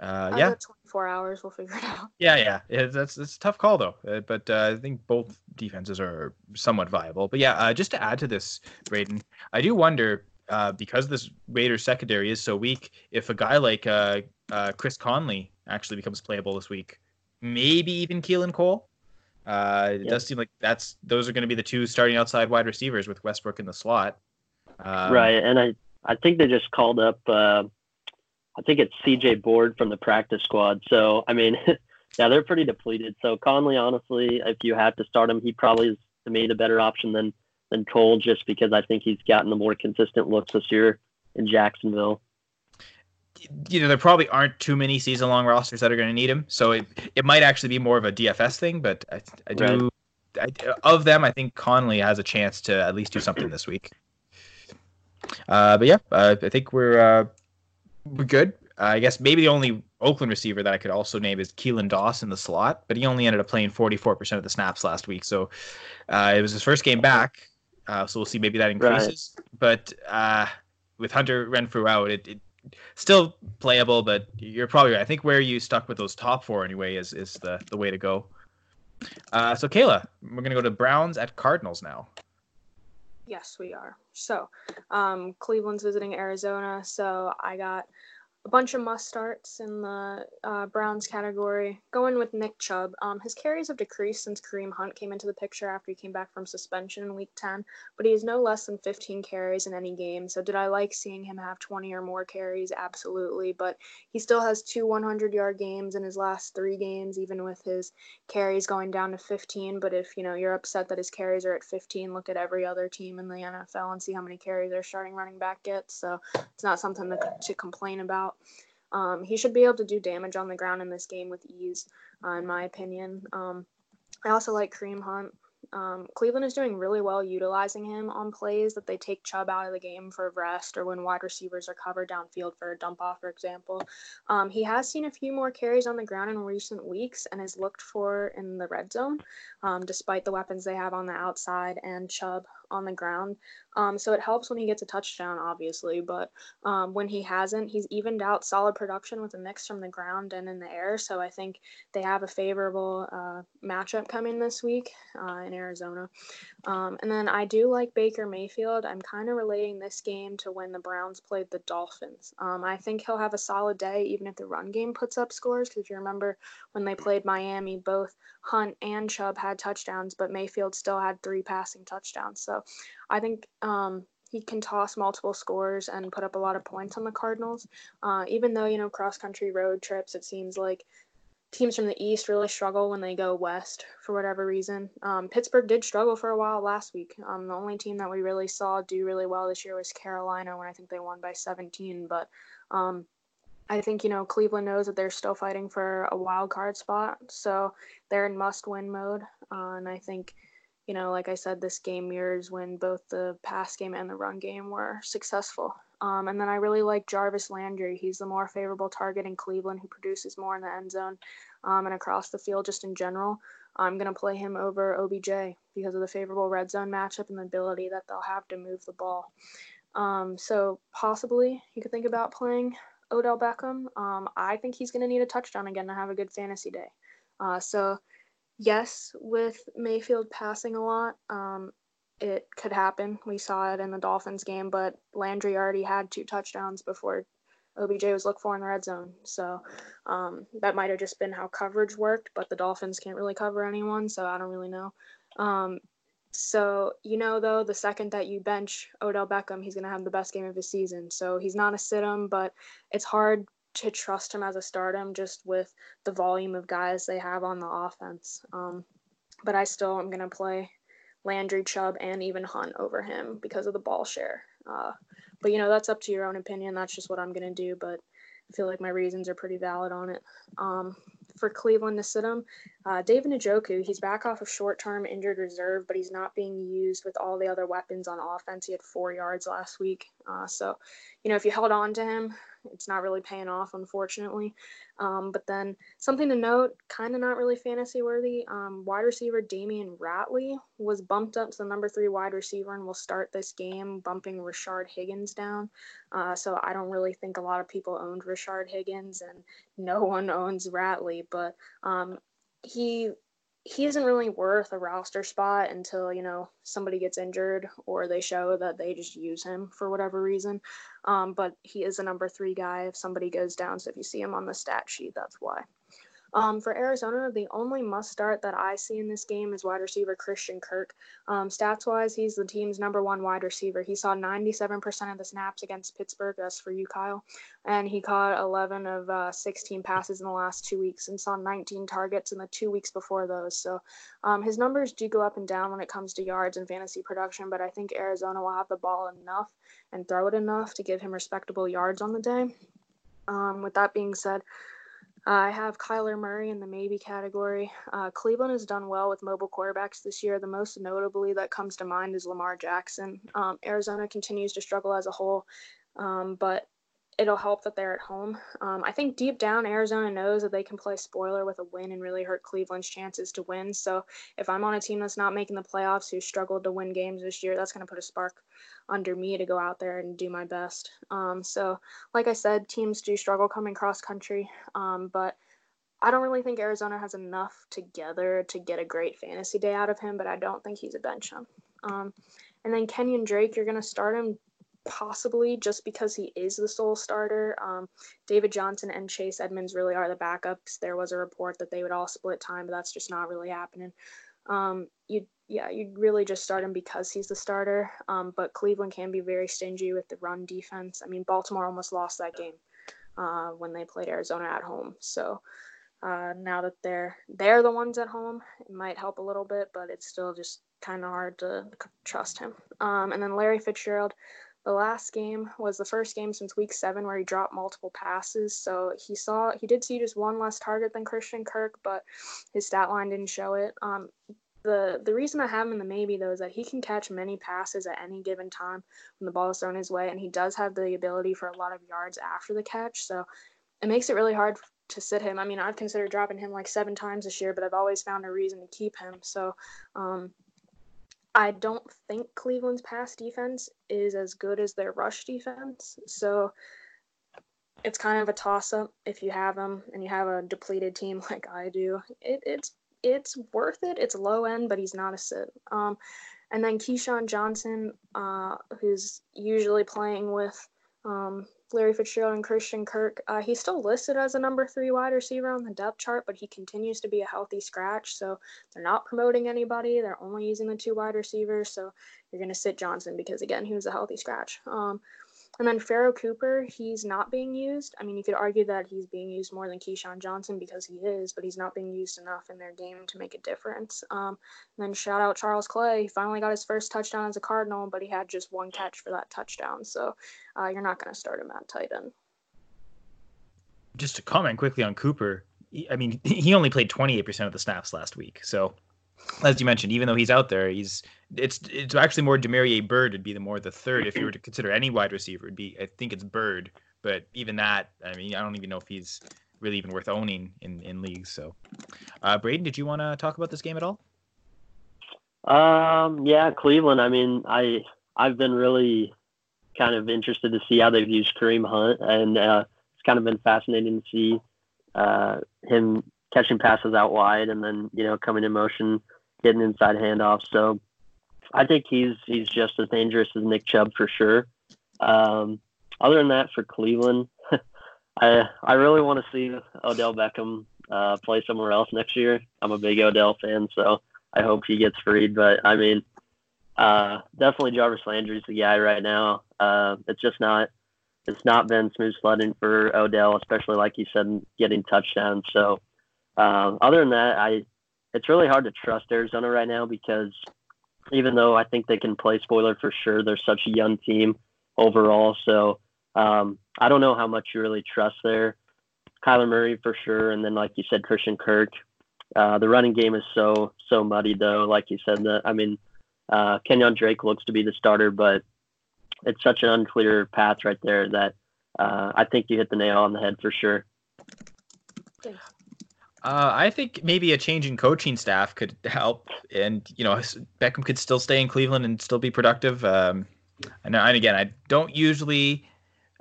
Uh, yeah. 24 hours, we'll figure it out. Yeah, yeah, yeah that's that's a tough call though. Uh, but uh, I think both defenses are somewhat viable. But yeah, uh, just to add to this, Braden, I do wonder uh, because this Raiders secondary is so weak, if a guy like uh, uh, Chris Conley actually becomes playable this week, maybe even Keelan Cole. Uh, it yep. does seem like that's those are going to be the two starting outside wide receivers with Westbrook in the slot. Um, right, and I I think they just called up. I think it's C.J. Board from the practice squad. So I mean, *laughs* yeah, they're pretty depleted. So Conley, honestly, if you had to start him, he probably is to me the better option than than Cole, just because I think he's gotten the more consistent looks this year in Jacksonville you know there probably aren't too many season long rosters that are going to need him so it, it might actually be more of a dfs thing but i, I do right. I, of them i think conley has a chance to at least do something this week uh, but yeah uh, i think we're uh, we're good uh, i guess maybe the only oakland receiver that i could also name is keelan doss in the slot but he only ended up playing 44% of the snaps last week so uh, it was his first game back uh, so we'll see maybe that increases right. but with hunter renfrow out it, it still playable, but you're probably right. I think where you stuck with those top four anyway is is the the way to go. Uh, so Kayla, we're gonna go to Browns at Cardinals now. Yes, we are. So, um, Cleveland's visiting Arizona, so I got a bunch of must starts in the uh, Browns category. Going with Nick Chubb. Um, his carries have decreased since Kareem Hunt came into the picture after he came back from suspension in Week 10, but he has no less than 15 carries in any game. So did I like seeing him have 20 or more carries? Absolutely. But he still has two 100-yard games in his last three games, even with his carries going down to 15. But if you know you're upset that his carries are at 15, look at every other team in the NFL and see how many carries their starting running back gets. So it's not something to, to complain about. Um, he should be able to do damage on the ground in this game with ease, uh, in my opinion. Um, I also like Kareem Hunt. Um, Cleveland is doing really well utilizing him on plays that they take Chubb out of the game for rest or when wide receivers are covered downfield for a dump off, for example. Um, he has seen a few more carries on the ground in recent weeks and is looked for in the red zone, um, despite the weapons they have on the outside and Chubb on the ground. Um, so it helps when he gets a touchdown, obviously, but um, when he hasn't, he's evened out solid production with a mix from the ground and in the air. So I think they have a favorable uh, matchup coming this week. Uh, in Arizona. Um, and then I do like Baker Mayfield. I'm kind of relating this game to when the Browns played the Dolphins. Um, I think he'll have a solid day, even if the run game puts up scores. Because if you remember when they played Miami, both Hunt and Chubb had touchdowns, but Mayfield still had three passing touchdowns. So I think um, he can toss multiple scores and put up a lot of points on the Cardinals. Uh, even though, you know, cross country road trips, it seems like teams from the East really struggle when they go west for whatever reason. Um, Pittsburgh did struggle for a while last week. Um, the only team that we really saw do really well this year was Carolina when I think they won by 17. But um, I think, you know, Cleveland knows that they're still fighting for a wild card spot. So they're in must win mode. Uh, and I think you know, like I said, this game mirrors when both the pass game and the run game were successful. Um, and then I really like Jarvis Landry. He's the more favorable target in Cleveland who produces more in the end zone um, and across the field just in general. I'm going to play him over OBJ because of the favorable red zone matchup and the ability that they'll have to move the ball. Um, so possibly you could think about playing Odell Beckham. Um, I think he's going to need a touchdown again to have a good fantasy day. Uh, so yes, with Mayfield passing a lot, um, it could happen. We saw it in the Dolphins game, but Landry already had two touchdowns before OBJ was looked for in the red zone. So um, that might have just been how coverage worked, but the Dolphins can't really cover anyone, so I don't really know. Um, so, you know, though, the second that you bench Odell Beckham, he's going to have the best game of his season. So he's not a sit him, but it's hard to trust him as a stardom just with the volume of guys they have on the offense. Um, but I still am going to play Landry, Chubb, and even Hunt over him because of the ball share. Uh, but you know that's up to your own opinion. That's just what I'm going to do. But I feel like my reasons are pretty valid on it. Um, for Cleveland to sit him, uh, David Njoku, he's back off of short-term injured reserve, but he's not being used with all the other weapons on offense. He had four yards last week, uh, so you know if you held on to him, it's not really paying off, unfortunately. Um, but then something to note, kind of not really fantasy worthy. Um, wide receiver Damion Ratley was bumped up to the number three wide receiver and will start this game, bumping Rashard Higgins down. Uh, so I don't really think a lot of people owned Rashard Higgins, and no one owns Ratley. But um, he he isn't really worth a roster spot until you know somebody gets injured or they show that they just use him for whatever reason. Um, but he is a number three guy if somebody goes down. So if you see him on the stat sheet, that's why. Um, for Arizona, the only must start that I see in this game is wide receiver Christian Kirk. Um, stats wise, he's the team's number one wide receiver. He saw 97% of the snaps against Pittsburgh. That's for you, Kyle. And he caught 11 of uh, 16 passes in the last two weeks and saw 19 targets in the two weeks before those. So um, his numbers do go up and down when it comes to yards and fantasy production, but I think Arizona will have the ball enough and throw it enough to give him respectable yards on the day. Um, with that being said, I have Kyler Murray in the maybe category. Uh, Cleveland has done well with mobile quarterbacks this year. The most notably that comes to mind is Lamar Jackson. Um, Arizona continues to struggle as a whole, um, but it'll help that they're at home. Um, I think deep down, Arizona knows that they can play spoiler with a win and really hurt Cleveland's chances to win. So if I'm on a team that's not making the playoffs, who struggled to win games this year, that's going to put a spark under me to go out there and do my best. Um, so, like I said, teams do struggle coming cross country, um, but I don't really think Arizona has enough together to get a great fantasy day out of him, but I don't think he's a bench him. Um, and then Kenyon Drake, you're going to start him possibly just because he is the sole starter. Um, David Johnson and Chase Edmonds really are the backups. There was a report that they would all split time, but that's just not really happening. Um, you, yeah, you really just start him because he's the starter. Um, but Cleveland can be very stingy with the run defense. I mean, Baltimore almost lost that game uh, when they played Arizona at home. So uh, now that they're they're the ones at home, it might help a little bit, but it's still just kind of hard to trust him. Um, and then Larry Fitzgerald, the last game was the first game since week seven where he dropped multiple passes. So he saw he did see just one less target than Christian Kirk, but his stat line didn't show it. Um, the the reason I have him in the maybe though is that he can catch many passes at any given time when the ball is thrown his way, and he does have the ability for a lot of yards after the catch. So it makes it really hard to sit him. I mean, I've considered dropping him like seven times this year, but I've always found a reason to keep him. So um, I don't think Cleveland's pass defense is as good as their rush defense. So it's kind of a toss up if you have them and you have a depleted team *laughs* like I do. It, it's it's worth it. It's low end, but he's not a sit. Um, and then KeeSean Johnson, uh, who's usually playing with um, Larry Fitzgerald and Christian Kirk. Uh, he's still listed as a number three wide receiver on the depth chart, but he continues to be a healthy scratch. So they're not promoting anybody. They're only using the two wide receivers. So you're going to sit Johnson because, again, he was a healthy scratch. Um, and then Pharoh Cooper, he's not being used. I mean, you could argue that he's being used more than KeeSean Johnson because he is, but he's not being used enough in their game to make a difference. Um, and then shout out Charles Clay. He finally got his first touchdown as a Cardinal, but he had just one catch for that touchdown. So uh, you're not going to start him at tight end. Just to comment quickly on Cooper, I mean, *laughs* he only played 28% of the snaps last week. So as you mentioned, even though he's out there, he's it's it's actually more Damiere Byrd would be the more the third if you were to consider any wide receiver. Would be I think it's Byrd, but even that, I mean, I don't even know if he's really even worth owning in in leagues. So, uh, Braden, did you want to talk about this game at all? Um, yeah, Cleveland. I mean, I I've been really kind of interested to see how they've used Kareem Hunt, and uh, it's kind of been fascinating to see uh, him catching passes out wide and then you know coming in motion, getting inside handoffs. So I think he's he's just as dangerous as Nick Chubb for sure. Um, other than that, for Cleveland, *laughs* I I really want to see Odell Beckham uh, play somewhere else next year. I'm a big Odell fan, so I hope he gets freed. But I mean, uh, definitely Jarvis Landry's the guy right now. Uh, it's just not it's not been smooth sledding for Odell, especially like you said, getting touchdowns. So um, other than that, I it's really hard to trust Arizona right now because even though I think they can play spoiler for sure, they're such a young team overall. So um, I don't know how much you really trust there. Kyler Murray for sure, and then like you said, Christian Kirk. Uh, the running game is so so muddy though. Like you said, that I mean, uh, Kenyon Drake looks to be the starter, but it's such an unclear path right there that uh, I think you hit the nail on the head for sure. Uh, I think maybe a change in coaching staff could help, and you know Beckham could still stay in Cleveland and still be productive. Um, and, and again, I don't usually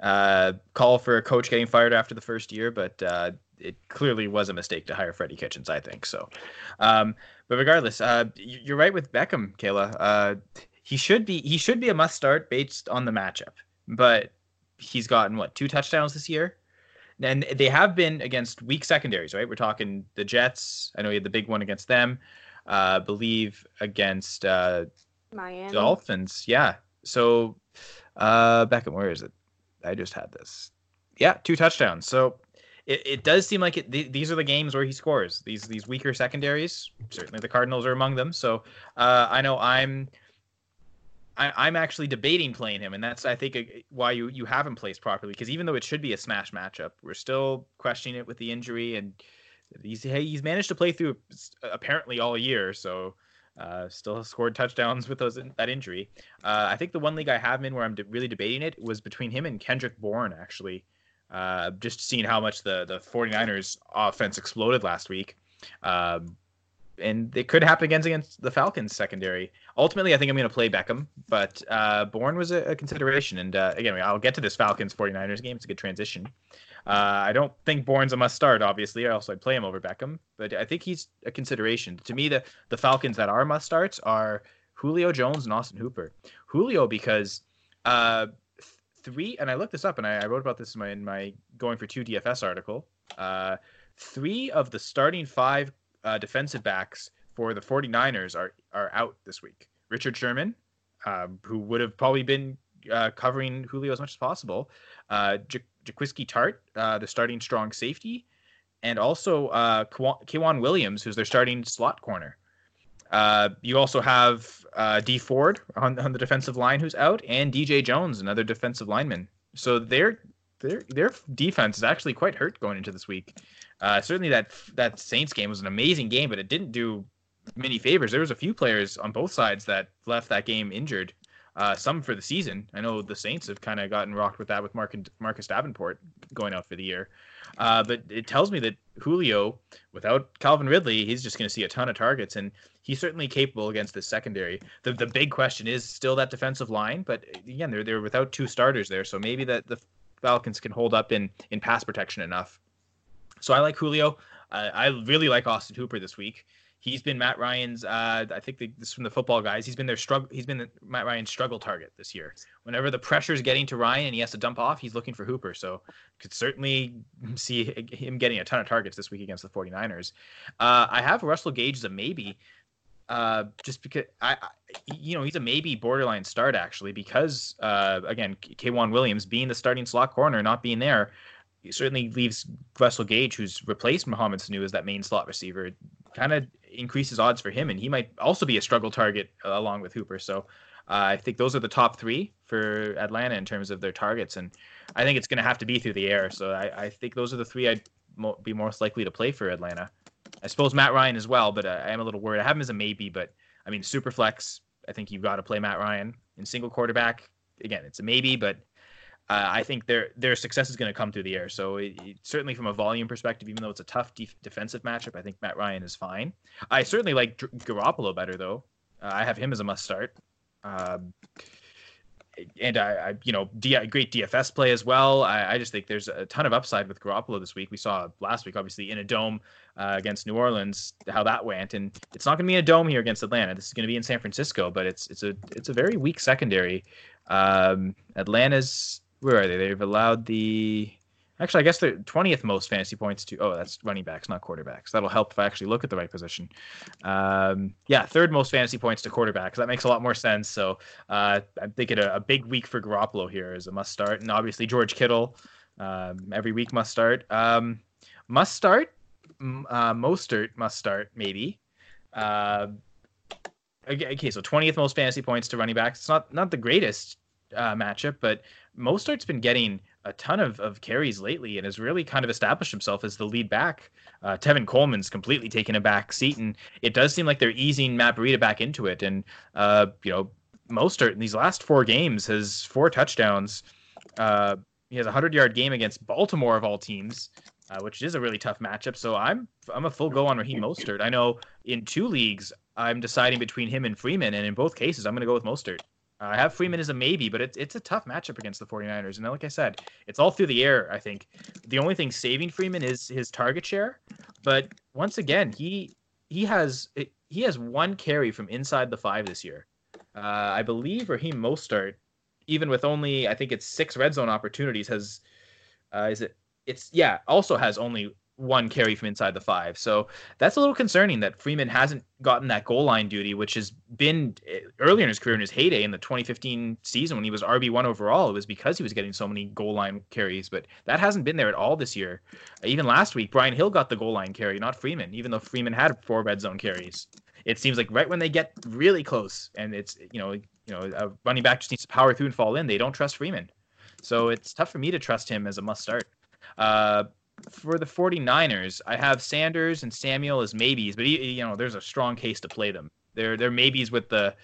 uh, call for a coach getting fired after the first year, but uh, it clearly was a mistake to hire Freddie Kitchens. I think so. Um, but regardless, uh, you're right with Beckham, Kayla. Uh, he should be he should be a must start based on the matchup, but he's gotten what two touchdowns this year and they have been against weak secondaries, right? We're talking the Jets. I know he had the big one against them. Uh, believe against uh, Miami Dolphins. Yeah. So uh, Beckham, where is it? I just had this. Yeah, two touchdowns. So it, it does seem like it, th- these are the games where he scores. These these weaker secondaries. Certainly the Cardinals are among them. So uh, I know I'm I, am actually debating playing him, and that's I think why you you have him placed properly. Because even though it should be a smash matchup, we're still questioning it with the injury, and he's hey, he's managed to play through apparently all year, so uh, still scored touchdowns with those that injury. Uh, I think the one league I have in where I'm de- really debating it was between him and Kendrick Bourne actually. Uh, just seeing how much the the 49ers offense exploded last week. Um, and it could happen against against the Falcons secondary. Ultimately, I think I'm going to play Beckham, but uh, Bourne was a, a consideration. And uh, again, I'll get to this Falcons 49ers game. It's a good transition. Uh, I don't think Bourne's a must start, obviously. I also I'd play him over Beckham, but I think he's a consideration. To me, the, the Falcons that are must starts are Julio Jones and Austin Hooper. Julio, because uh, three, and I looked this up and I, I, wrote about this in my, in my going for two DFS article. Uh, three of the starting five uh, defensive backs for the 49ers are are out this week. Richard Sherman, um, who would have probably been uh, covering Julio as much as possible. Uh, Jaquiski Tartt, uh, the starting strong safety, and also uh, K'Waun Williams, who's their starting slot corner. Uh, you also have uh, Dee Ford on, on the defensive line, who's out, and DJ Jones, another defensive lineman. So their their their defense is actually quite hurt going into this week. Uh, certainly, that that Saints game was an amazing game, but it didn't do many favors. There was a few players on both sides that left that game injured. Uh, some for the season. I know the Saints have kind of gotten rocked with that with Mark, Marcus Davenport going out for the year. Uh, but it tells me that Julio, without Calvin Ridley, he's just going to see a ton of targets, and he's certainly capable against the secondary. The the big question is still that defensive line, but again, they're they're without two starters there, so maybe that the Falcons can hold up in in pass protection enough so I like Julio. Uh, I really like Austin Hooper this week. he's been Matt Ryan's. Uh, I think the, this is from the football guys. He's been their struggle. He's been Matt Ryan's struggle target this year. Whenever the pressure is getting to Ryan and he has to dump off, he's looking for Hooper. So could certainly see him getting a ton of targets this week against the 49ers. Uh, I have Russell Gage as a maybe. Uh, just because I, I, you know, he's a maybe borderline start actually because uh, again, K'Waun Williams being the starting slot corner, not being there, certainly leaves Russell Gage, who's replaced Mohamed Sanu as that main slot receiver, kind of increases odds for him, and he might also be a struggle target uh, along with Hooper. So uh, I think those are the top three for Atlanta in terms of their targets, and I think it's going to have to be through the air. So I, I think those are the three I'd mo- be most likely to play for Atlanta. I suppose Matt Ryan as well, but uh, I am a little worried. I have him as a maybe, but I mean, super flex. I think you've got to play Matt Ryan in single quarterback. Again, it's a maybe, but uh, I think their their success is going to come through the air. So it, it, certainly from a volume perspective, even though it's a tough def- defensive matchup, I think Matt Ryan is fine. I certainly like Dr- Garoppolo better though. Uh, I have him as a must start. Um, and I, I, you know, D- great DFS play as well. I, I, just think there's a ton of upside with Garoppolo this week. We saw last week, obviously, in a dome uh, against New Orleans, how that went, and it's not going to be in a dome here against Atlanta. This is going to be in San Francisco, but it's it's a it's a very weak secondary. Um, Atlanta's where are they? They've allowed the actually I guess the twentieth most fantasy points to oh that's running backs, not quarterbacks. That'll help if I actually look at the right position. Um, yeah, third most fantasy points to quarterbacks. That makes a lot more sense. So uh, I'm thinking a, a, big week for Garoppolo here is a must start, and obviously George Kittle um, every week must start. Um, must start. Uh, Mostert must start maybe. Uh, okay, so 20th most fantasy points to running backs. It's not not the greatest uh, matchup, but Mostert's been getting a ton of, of carries lately and has really kind of established himself as the lead back. Uh, Tevin Coleman's completely taken a back seat, and it does seem like they're easing Matt Breida back into it. And uh, you know, Mostert in these last four games has four touchdowns. Uh, he has a hundred yard game against Baltimore of all teams, uh, which is a really tough matchup. So I'm I'm a full go on Raheem Mostert. I know in two leagues I'm deciding between him and Freeman, and in both cases I'm going to go with Mostert. I have Freeman as a maybe, but it's it's a tough matchup against the 49ers. And like I said, it's all through the air, I think. The only thing saving Freeman is his target share. But once again, he he has he has one carry from inside the five this year. Uh, I believe Raheem Mostert, even with only I think it's six red zone opportunities, has uh, is it it's yeah also has only one carry from inside the five. So that's a little concerning that Freeman hasn't gotten that goal line duty, which has been eh, earlier in his career in his heyday in the 2015 season when he was RB1 overall. It was because he was getting so many goal line carries, but that hasn't been there at all this year. Even last week, Brian Hill got the goal line carry, not Freeman, even though Freeman had four red zone carries. It seems like right when they get really close and it's, you know, you know, a running back just needs to power through and fall in, they don't trust Freeman. So it's tough for me to trust him as a must start. Uh, for the 49ers, I have Sanders and Samuel as maybes, but you know, there's a strong case to play them. They're they're maybes with the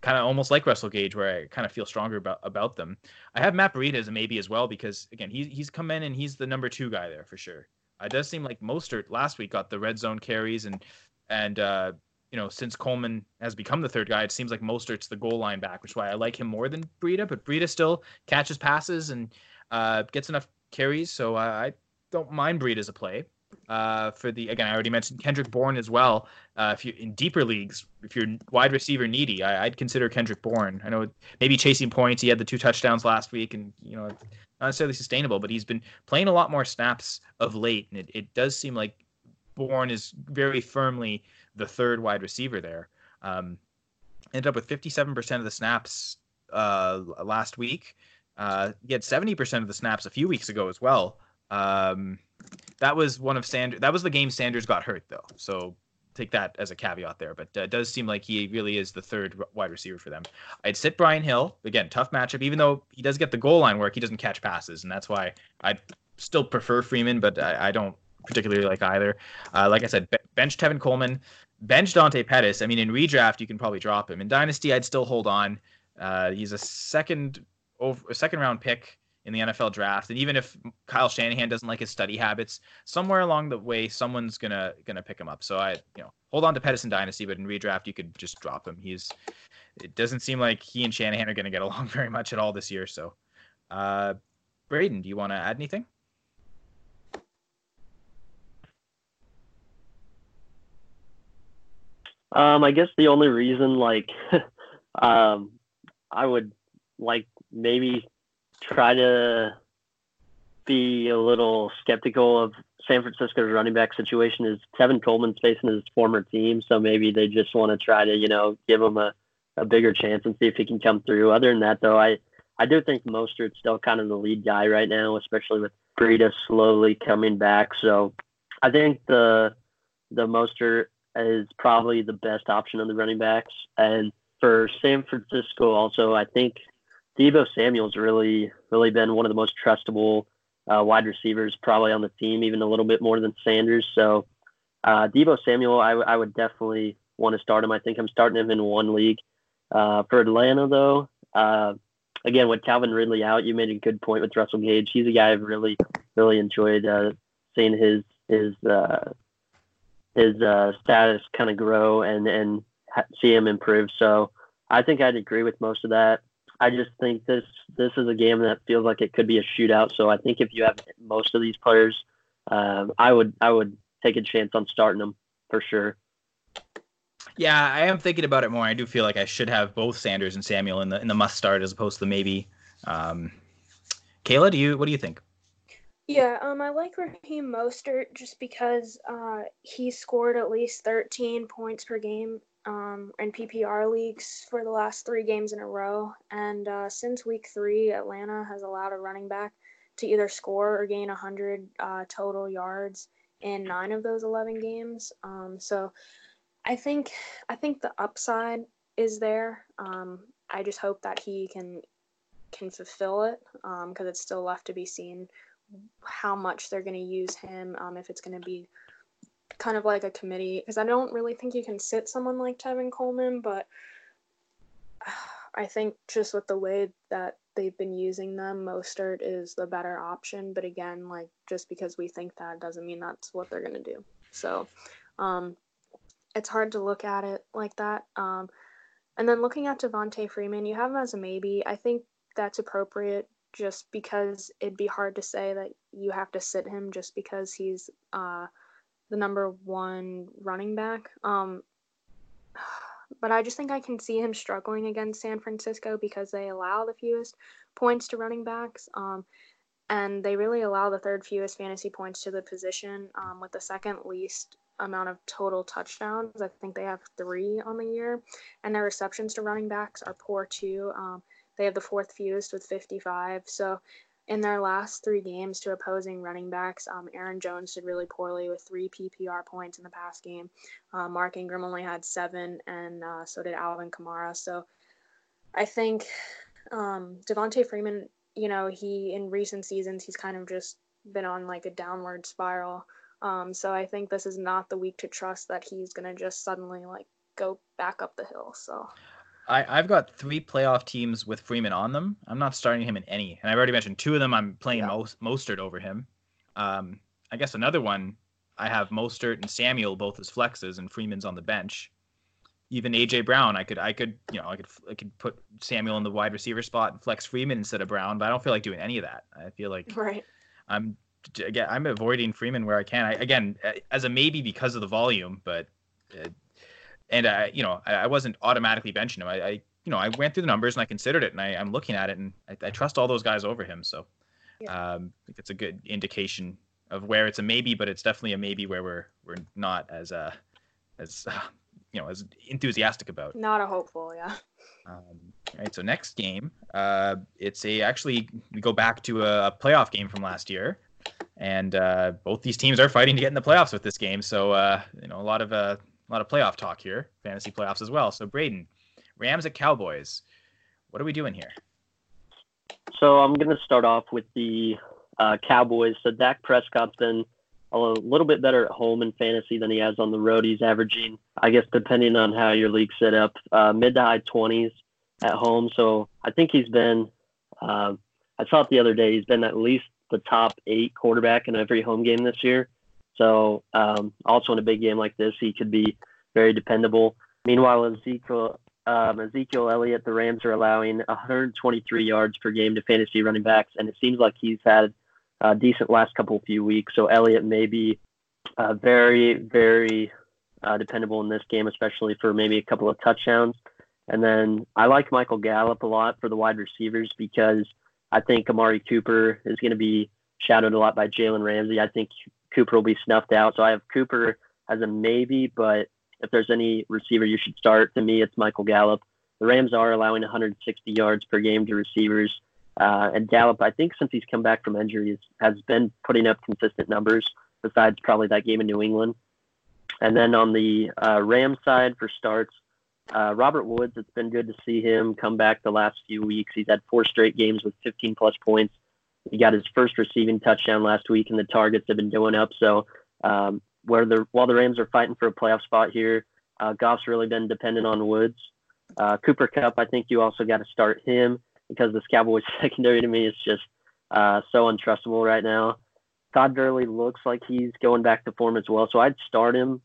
kind of almost like Russell Gage, where I kind of feel stronger about about them. I have Matt Breida as a maybe as well because again, he's he's come in and he's the number two guy there for sure. It does seem like Mostert last week got the red zone carries and and uh, you know since Coleman has become the third guy, it seems like Mostert's the goal line back, which is why I like him more than Breida. But Breida still catches passes and uh, gets enough carries, so I don't mind Breida as a play. Uh, for the again, I already mentioned Kendrick Bourne as well. Uh, if you in deeper leagues, if you're wide receiver needy, I, would consider Kendrick Bourne. I know maybe chasing points. He had the two touchdowns last week, and you know, not necessarily sustainable, but he's been playing a lot more snaps of late, and it, it does seem like Bourne is very firmly the third wide receiver there. Um, ended up with 57% of the snaps uh, last week. Uh, he had 70% of the snaps a few weeks ago as well. Um, that was one of Sanders. That was the game Sanders got hurt though. So take that as a caveat there. But uh, it does seem like he really is the third wide receiver for them. I'd sit Brian Hill again. Tough matchup. Even though he does get the goal line work, he doesn't catch passes, and that's why I still prefer Freeman, but I, I don't particularly like either. Uh, like I said, bench Tevin Coleman, bench Dante Pettis. I mean, in redraft you can probably drop him. In dynasty, I'd still hold on. Uh, he's a second over a second round pick in the NFL draft. And even if Kyle Shanahan doesn't like his study habits, somewhere along the way, someone's gonna gonna pick him up. So I, you know, hold on to Pedersen Dynasty, but in redraft you could just drop him. He's it doesn't seem like he and Shanahan are gonna get *laughs* along very much at all this year. So, uh, Braden, do you want to add anything? Um, I guess the only reason, like, *laughs* um, I would like maybe try to be a little skeptical of San Francisco's running back situation is Tevin Coleman's facing his former team, so maybe they just want to try to, you know, give him a, a bigger chance and see if he can come through. Other than that, though, I I do think Mostert's still kind of the lead guy right now, especially with Breida slowly coming back. So I think the the Mostert is probably the best option on the running backs. And for San Francisco, also, I think Deebo Samuel's really really been one of the most trustable uh, wide receivers probably on the team, even a little bit more than Sanders. So uh, Deebo Samuel, I, would definitely want to start him. I think I'm starting him in one league. Uh, for Atlanta, though, uh, again with Calvin Ridley out, you made a good point with Russell Gage. He's a guy I've really really enjoyed uh, seeing his his uh, his uh, status kind of grow and and see him improve. So I think I'd agree with most of that. I just think this this is a game that feels like it could be a shootout. So I think if you have most of these players, um, I would I would take a chance on starting them for sure. Yeah, I am thinking about it more. I do feel like I should have both Sanders and Samuel in the in the must start as opposed to the maybe. Um, Kayla, do you what do you think? Yeah, um, I like Raheem Mostert just because uh, he scored at least 13 points per game um, in PPR leagues for the last three games in a row. And uh, since week three, Atlanta has allowed a running back to either score or gain 100 uh, total yards in nine of those 11 games. Um, so I think I think the upside is there. Um, I just hope that he can can fulfill it because um, it's still left to be seen how much they're going to use him. Um, if it's going to be kind of like a committee, because I don't really think you can sit someone like Tevin Coleman, but *sighs* I think just with the way that they've been using them, Mostert is the better option. But again, like just because we think that doesn't mean that's what they're going to do. So um, it's hard to look at it like that. Um, and then looking at Devonta Freeman, you have him as a maybe. I think that's appropriate just because it'd be hard to say that you have to sit him just because he's uh, the number one running back. Um, *sighs* but I just think I can see him struggling against San Francisco because they allow the fewest points to running backs. Um, and they really allow the third fewest fantasy points to the position um, with the second least amount of total touchdowns. I think they have three on the year. And their receptions to running backs are poor too. Um, they have the fourth fewest with 55. So in their last three games to opposing running backs, um, Aaron Jones did really poorly with three PPR points in the past game. Uh, Mark Ingram only had seven, and uh, so did Alvin Kamara. So I think um, Devonta Freeman, you know, he in recent seasons he's kind of just been on like a downward spiral. Um, so I think this is not the week to trust that he's gonna just suddenly like go back up the hill. So I, I've got three playoff teams with Freeman on them. I'm not starting him in any, and I've already mentioned two of them. I'm playing yeah. Most, Mostert over him. Um, I guess another one I have Mostert and Samuel both as flexes, and Freeman's on the bench. Even AJ Brown, I could, I could, you know, I could, I could put Samuel in the wide receiver spot and flex Freeman instead of Brown, but I don't feel like doing any of that. I feel like right. I'm again, I'm avoiding Freeman where I can. I, again, as a maybe because of the volume, but uh, and I, you know, I, I wasn't automatically benching him. I, I, you know, I went through the numbers and I considered it, and I, am looking at it, and I, I, trust all those guys over him. So, yeah. um, I think it's a good indication of where it's a maybe, but it's definitely a maybe where we're we're not as uh as uh, you know as enthusiastic about. Not a hopeful, yeah. Um, all right, so next game, uh, it's a actually we go back to a, a playoff game from last year, and uh, both these teams are fighting to get in the playoffs with this game. So uh, you know a lot of uh, a lot of playoff talk here, fantasy playoffs as well. So Braden, Rams at Cowboys. What are we doing here? So I'm going to start off with the uh, Cowboys. So Dak Prescott's been a little bit better at home in fantasy than he has on the road. He's averaging, I guess, depending on how your league set up, uh, mid to high 20s at home. So I think he's been, uh, I saw it the other day, he's been at least the top eight quarterback in every home game this year. So um, also in a big game like this, he could be very dependable. Meanwhile, Ezekiel um, Ezekiel Elliott, the Rams are allowing 123 yards per game to fantasy running backs, and it seems like he's had a decent last couple of few weeks. So Elliott may be uh, very, very uh, dependable in this game, especially for maybe a couple of touchdowns. And then I like Michael Gallup a lot for the wide receivers because I think Amari Cooper is going to be shadowed a lot by Jalen Ramsey. I think Cooper will be snuffed out. So I have Cooper as a maybe, but if there's any receiver you should start, to me, it's Michael Gallup. The Rams are allowing 160 yards per game to receivers. Uh, and Gallup, I think since he's come back from injuries, has been putting up consistent numbers besides probably that game in New England. And then on the uh, Rams side for starts, uh, Robert Woods, it's been good to see him come back the last few weeks. He's had four straight games with 15 plus points. He got his first receiving touchdown last week, and the targets have been going up. So, um, where the while the Rams are fighting for a playoff spot here, uh, Goff's really been dependent on Woods. Uh, Cooper Kupp, I think you also got to start him because this Cowboys *laughs* secondary to me is just uh, so untrustable right now. Todd Gurley looks like he's going back to form as well, so I'd start him.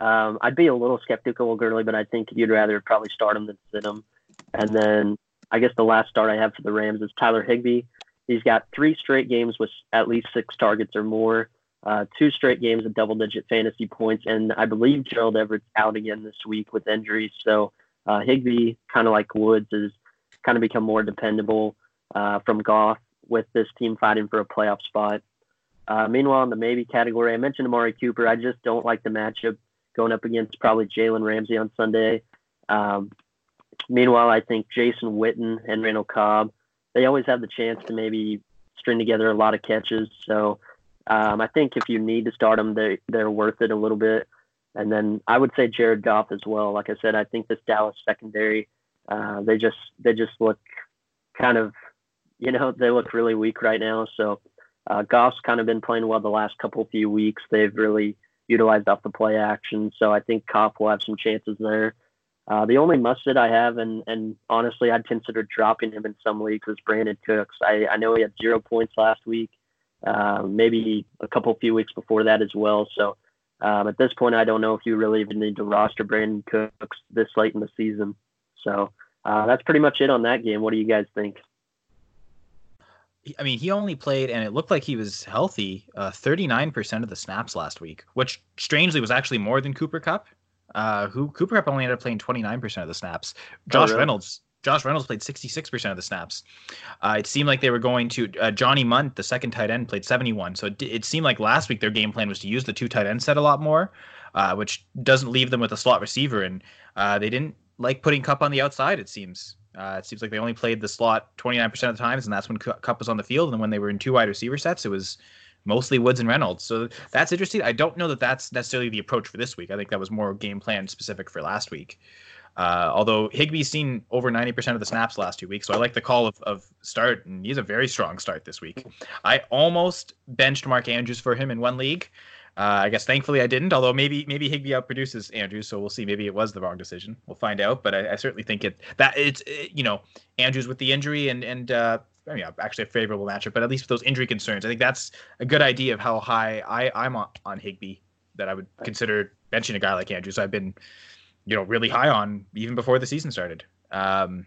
Um, I'd be a little skeptical of Gurley, but I think you'd rather probably start him than sit him. And then I guess the last start I have for the Rams is Tyler Higbee. He's got three straight games with at least six targets or more, uh, two straight games of double digit fantasy points, and I believe Gerald Everett's out again this week with injuries. So uh, Higbee, kind of like Woods, is kind of become more dependable uh, from Goff with this team fighting for a playoff spot. Uh, meanwhile, in the maybe category, I mentioned Amari Cooper. I just don't like the matchup going up against probably Jalen Ramsey on Sunday. Um, meanwhile, I think Jason Witten and Randall Cobb, they always have the chance to maybe string together a lot of catches. So um, I think if you need to start them, they, they're worth it a little bit. And then I would say Jared Goff as well. Like I said, I think this Dallas secondary, uh, they just they just look kind of, you know, they look really weak right now. So uh, Goff's kind of been playing well the last couple few weeks. They've really utilized off the play action, so I think Kupp will have some chances there. Uh, the only must sit I have, and and honestly, I'd consider dropping him in some leagues, is Brandin Cooks. I, I know he had zero points last week, uh, maybe a couple few weeks before that as well. So um, at this point, I don't know if you really even need to roster Brandin Cooks this late in the season. So uh, that's pretty much it on that game. What do you guys think? I mean, he only played, and it looked like he was healthy, uh, 39% of the snaps last week, which strangely was actually more than Cooper Kupp. Uh, who Cooper Kupp only ended up playing 29% of the snaps. Oh, Josh oh, really? Reynolds, Josh Reynolds played 66% of the snaps. Uh, it seemed like they were going to uh, Johnny Mundt, the second tight end, played 71. So it, it, seemed like last week their game plan was to use the two tight end set a lot more, uh, which doesn't leave them with a slot receiver. And uh, they didn't like putting Kupp on the outside. It seems uh, it seems like they only played the slot 29% of the times, and that's when Kupp was on the field. And when they were in two wide receiver sets, it was mostly Woods and Reynolds. So that's interesting. I don't know that that's necessarily the approach for this week. I think that was more game plan specific for last week. Uh, although Higbee's seen over 90% of the snaps last two weeks, so I like the call of, of start, and he's a very strong start this week. I almost benched Mark Andrews for him in one league. Uh, I guess thankfully I didn't. Although maybe maybe Higbee outproduces Andrews, so we'll see. Maybe it was the wrong decision. We'll find out. But I, I certainly think it that it's it, you know Andrews with the injury and and uh, I mean, actually a favorable matchup. But at least with those injury concerns, I think that's a good idea of how high I I'm on, on Higbee that I would consider benching a guy like Andrews. I've been you know really high on even before the season started. Um,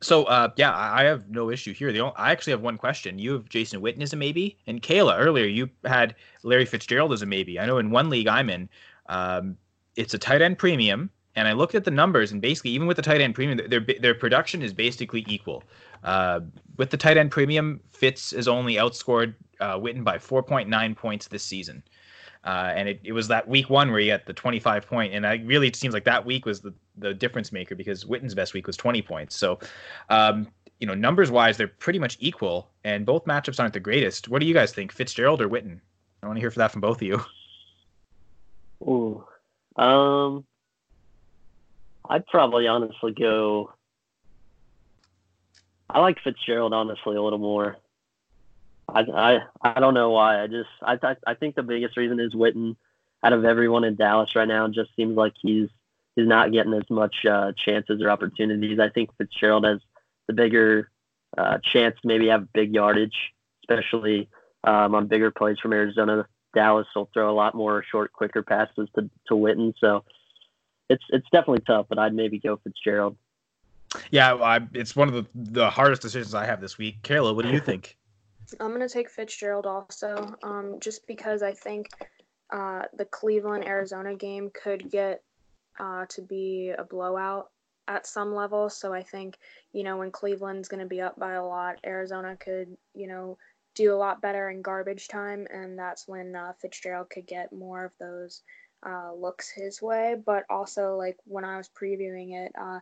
so uh, yeah, I have no issue here. The only, I actually have one question. You have Jason Witten as a maybe, and Kayla earlier you had Larry Fitzgerald as a maybe. I know in one league I'm in, um, it's a tight end premium, and I looked at the numbers, and basically even with the tight end premium, their their production is basically equal. Uh, with the tight end premium, Fitz is only outscored uh, Witten by 4.9 points this season. Uh, and it, it was that week one where he got the 25 point, and I really it seems like that week was the, the difference maker because Witten's best week was 20 points. So, um, you know, numbers wise, they're pretty much equal, and both matchups aren't the greatest. What do you guys think, Fitzgerald or Witten? I want to hear for that from both of you. Ooh, um, I'd probably honestly go. I like Fitzgerald honestly a little more. I, I I don't know why. I just I, I I think the biggest reason is Witten. Out of everyone in Dallas right now, just seems like he's he's not getting as much uh, chances or opportunities. I think Fitzgerald has the bigger uh, chance to maybe have big yardage, especially um, on bigger plays from Arizona. Dallas will throw a lot more short, quicker passes to to Witten. So it's it's definitely tough, but I'd maybe go Fitzgerald. Yeah, I, it's one of the the hardest decisions I have this week. Kayla, what do you think? I'm gonna take Fitzgerald also, um, just because I think uh, the Cleveland Arizona game could get uh, to be a blowout at some level. So I think, you know, when Cleveland's going to be up by a lot, Arizona could, you know, do a lot better in garbage time. And that's when uh, Fitzgerald could get more of those uh, looks his way. But also, like when I was previewing it, uh,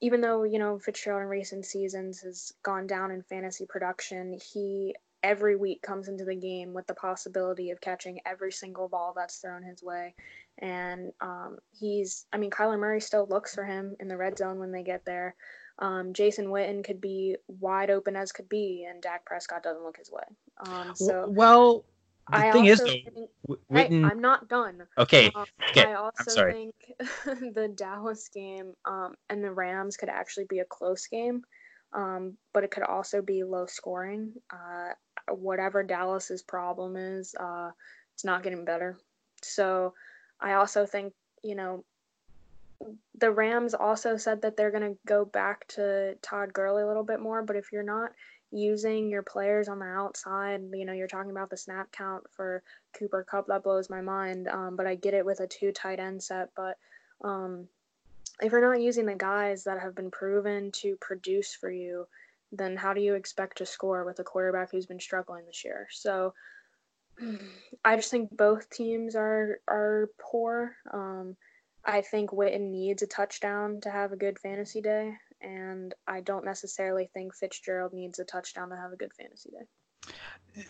even though, you know, Fitzgerald in recent seasons has gone down in fantasy production, he every week comes into the game with the possibility of catching every single ball that's thrown his way. And um, he's, I mean, Kyler Murray still looks for him in the red zone when they get there. Um, Jason Witten could be wide open as could be, and Dak Prescott doesn't look his way. Um, so, well, the I thing is, though, think, Witten... hey, I'm not done. okay, Um, okay, I also sorry. think *laughs* the Dallas game um, and the Rams could actually be a close game, um, but it could also be low scoring. Uh, whatever Dallas's problem is, uh, it's not getting better. So I also think, you know, the Rams also said that they're going to go back to Todd Gurley a little bit more, but if you're not using your players on the outside, you know, you're talking about the snap count for Cooper Kupp, that blows my mind. Um, but I get it with a two tight end set, but um, if you're not using the guys that have been proven to produce for you, then how do you expect to score with a quarterback who's been struggling this year? So *sighs* I just think both teams are are poor. Um, I think Witten needs a touchdown to have a good fantasy day, and I don't necessarily think Fitzgerald needs a touchdown to have a good fantasy day.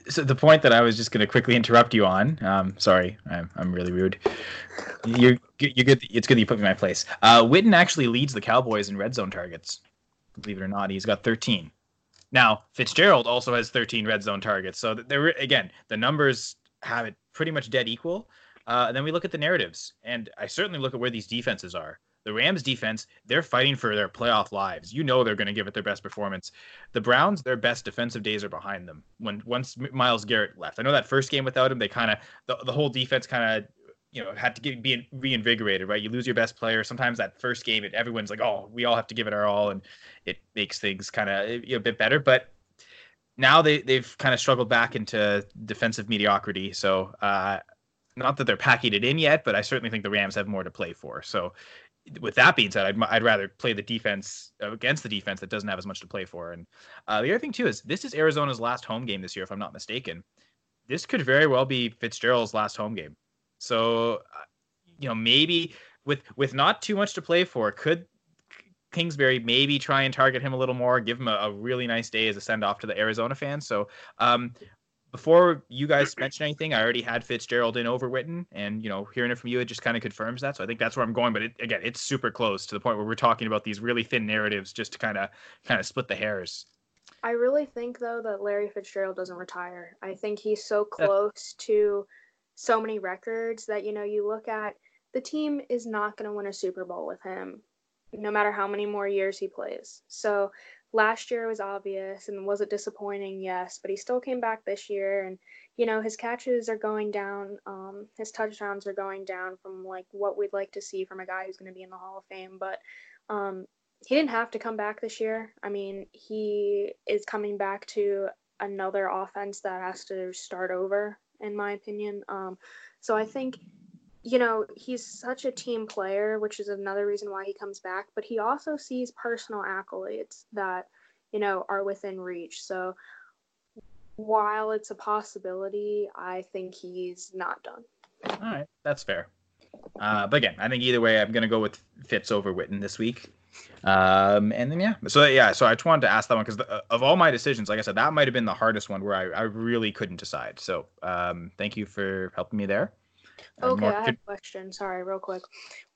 so the point that I was just going to quickly interrupt you on. Um, sorry, I'm, I'm really rude. You're you're good. It's good that you put me in my place. Uh, Witten actually leads the Cowboys in red zone targets. Believe it or not, he's got 13. Now Fitzgerald also has 13 red zone targets. So there again, the numbers have it pretty much dead equal. Uh, and then we look at the narratives, and I certainly look at where these defenses are. The Rams defense, they're fighting for their playoff lives. You know they're going to give it their best performance. The Browns, their best defensive days are behind them. When once Myles Garrett left, I know that first game without him, they kind of the, the whole defense kind of you know had to get be reinvigorated. Right, you lose your best player. Sometimes that first game, it everyone's like, oh, we all have to give it our all, and it makes things kind of you know, a bit better. But now they they've kind of struggled back into defensive mediocrity. So uh, not that they're packing it in yet, but I certainly think the Rams have more to play for. So with that being said, I'd, I'd rather play the defense against the defense that doesn't have as much to play for. And uh, the other thing too is this is Arizona's last home game this year, if I'm not mistaken. This could very well be Fitzgerald's last home game. So, uh, you know, maybe with with not too much to play for, could Kingsbury maybe try and target him a little more, give him a, a really nice day as a send off to the Arizona fans. So, um, before you guys mention anything, I already had Fitzgerald in over Witten, and you know, hearing it from you, it just kind of confirms that. So I think that's where I'm going. But it, again, it's super close to the point where we're talking about these really thin narratives just to kind of kind of split the hairs. I really think though that Larry Fitzgerald doesn't retire. I think he's so close to so many records that you know you look at the team is not going to win a Super Bowl with him, no matter how many more years he plays. So last year was obvious and was it disappointing? Yes but he still came back this year and you know his catches are going down um, his touchdowns are going down from like what we'd like to see from a guy who's going to be in the hall of fame but um, he didn't have to come back this year. I mean he is coming back to another offense that has to start over in my opinion um, so i think you know, he's such a team player, which is another reason why he comes back, but he also sees personal accolades that, you know, are within reach. So while it's a possibility, I think he's not done. All right, that's fair. Uh, but again, I think either way, I'm going to go with Fitz over Witten this week. Um, and then yeah, so yeah, so I just wanted to ask that one because of all my decisions, like I said, that might have been the hardest one where I, I really couldn't decide. So um, thank you for helping me there. And Okay, more- I have a question. Sorry, real quick.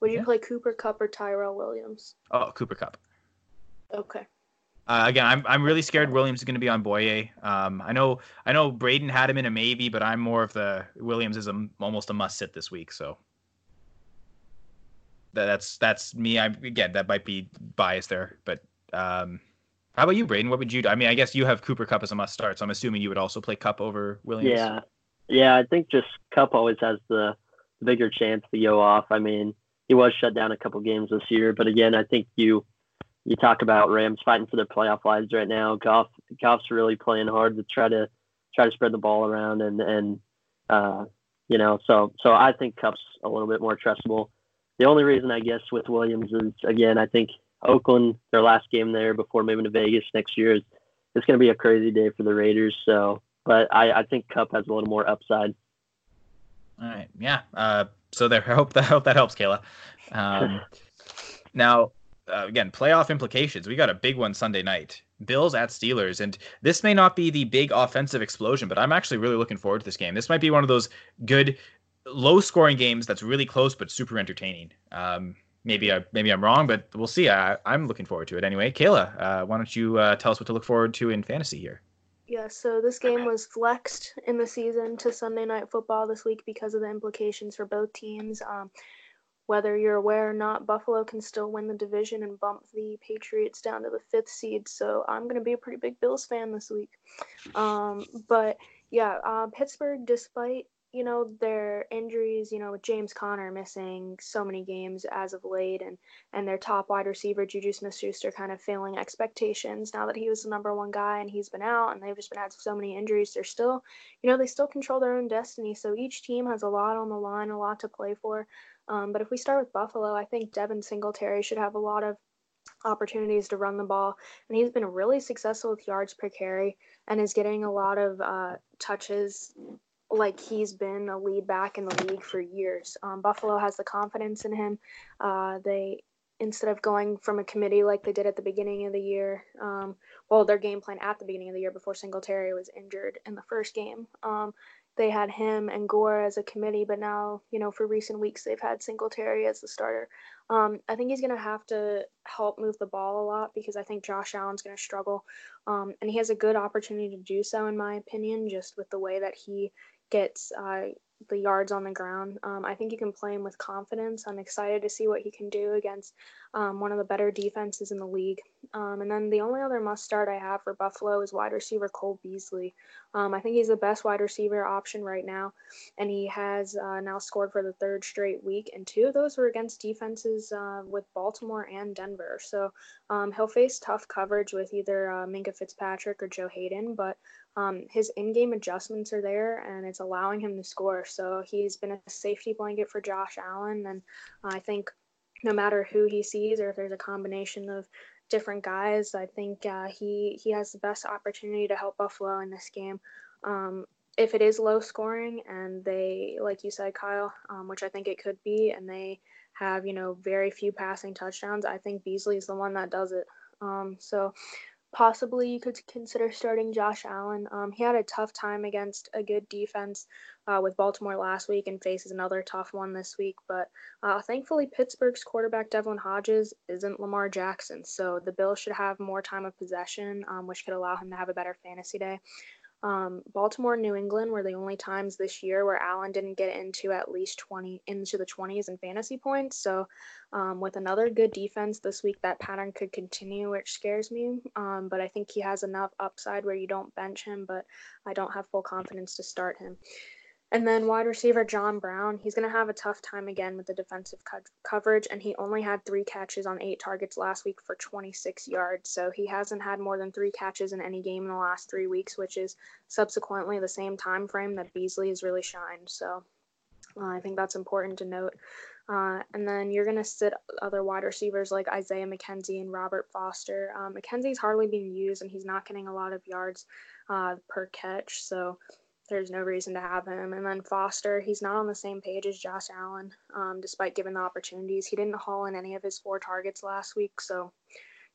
Would you Yeah. play Cooper Kupp or Tyrell Williams? Oh, Cooper Kupp. Okay. Uh, again, I'm I'm really scared Williams is going to be on Bouye. Um, I know I know Braden had him in a maybe, but I'm more of the Williams is a, almost a must sit this week. So that, that's that's me. I again that might be biased there, but um, how about you, Braden? What would you? do? I mean, I guess you have Cooper Kupp as a must start, so I'm assuming you would also play Kupp over Williams. Yeah, yeah. I think just Kupp always has the bigger chance to go off. I mean, he was shut down a couple games this year, but again, I think you you talk about Rams fighting for their playoff lives right now. Goff Goff's really playing hard to try to try to spread the ball around and and uh, you know, so so I think Kupp's a little bit more trustable. The only reason I guess with Williams is again, I think Oakland, their last game there before moving to Vegas next year is it's going to be a crazy day for the Raiders. So, but I, I think Kupp has a little more upside. All right, yeah. Uh, so there, I hope that I hope that helps, Kayla. Um, *laughs* now, uh, again, playoff implications. We got a big one Sunday night. Bills at Steelers, and this may not be the big offensive explosion, but I'm actually really looking forward to this game. This might be one of those good, low-scoring games that's really close but super entertaining. Um, maybe I maybe I'm wrong, but we'll see. I, am looking forward to it anyway. Kayla, uh, why don't you uh, tell us what to look forward to in fantasy here? Yeah, so this game was flexed in the season to Sunday Night Football this week because of the implications for both teams. Um, whether you're aware or not, Buffalo can still win the division and bump the Patriots down to the fifth seed. So I'm going to be a pretty big Bills fan this week. *laughs* Um, but yeah, uh, Pittsburgh, despite you know their injuries, you know with James Conner missing so many games as of late, and and their top wide receiver Juju Smith-Schuster kind of failing expectations now that he was the number one guy and he's been out, and they've just been had so many injuries. They're still, you know, they still control their own destiny. So each team has a lot on the line, a lot to play for. Um, but if we start with Buffalo, I think Devin Singletary should have a lot of opportunities to run the ball, and he's been really successful with yards per carry and is getting a lot of uh, touches like he's been a lead back in the league for years. Um, Buffalo has the confidence in him. Uh, they instead of going from a committee like they did at the beginning of the year, um, well, their game plan at the beginning of the year before Singletary was injured in the first game. Um, they had him and Gore as a committee, but now, you know, for recent weeks, they've had Singletary as the starter. Um, I think he's going to have to help move the ball a lot because I think Josh Allen's going to struggle. Um, and he has a good opportunity to do so, in my opinion, just with the way that he gets uh, the yards on the ground. Um, I think you can play him with confidence. I'm excited to see what he can do against um, one of the better defenses in the league. Um, and then the only other must start I have for Buffalo is wide receiver Cole Beasley. Um, I think he's the best wide receiver option right now, and he has uh, now scored for the third straight week, and two of those were against defenses uh, with Baltimore and Denver. So um, he'll face tough coverage with either uh, Minkah Fitzpatrick or Joe Haden, but um, his in-game adjustments are there, and it's allowing him to score. So he's been a safety blanket for Josh Allen, and I think no matter who he sees or if there's a combination of different guys, I think uh, he he has the best opportunity to help Buffalo in this game. Um, if it is low scoring and they, like you said, Kyle, um, which I think it could be, and they have you know very few passing touchdowns, I think Beasley is the one that does it. Um, so possibly you could consider starting Josh Allen. Um, he had a tough time against a good defense uh, with Baltimore last week and faces another tough one this week. But uh, thankfully, Pittsburgh's quarterback Devlin Hodges isn't Lamar Jackson, so the Bills should have more time of possession, um, which could allow him to have a better fantasy day. Um, Baltimore, New England were the only times this year where Allen didn't get into at least 20 into the 20s in fantasy points. So, um, with another good defense this week, that pattern could continue, which scares me. Um, but I think he has enough upside where you don't bench him, but I don't have full confidence to start him. And then wide receiver John Brown, he's going to have a tough time again with the defensive co- coverage, and he only had three catches on eight targets last week for 26 yards. So he hasn't had more than three catches in any game in the last three weeks, which is subsequently the same time frame that Beasley has really shined. So uh, I think that's important to note. Uh, and then you're going to sit other wide receivers like Isaiah McKenzie and Robert Foster. Um, McKenzie's hardly being used, and he's not getting a lot of yards uh, per catch. So there's no reason to have him. And then Foster, he's not on the same page as Josh Allen, um, despite given the opportunities. He didn't haul in any of his four targets last week, so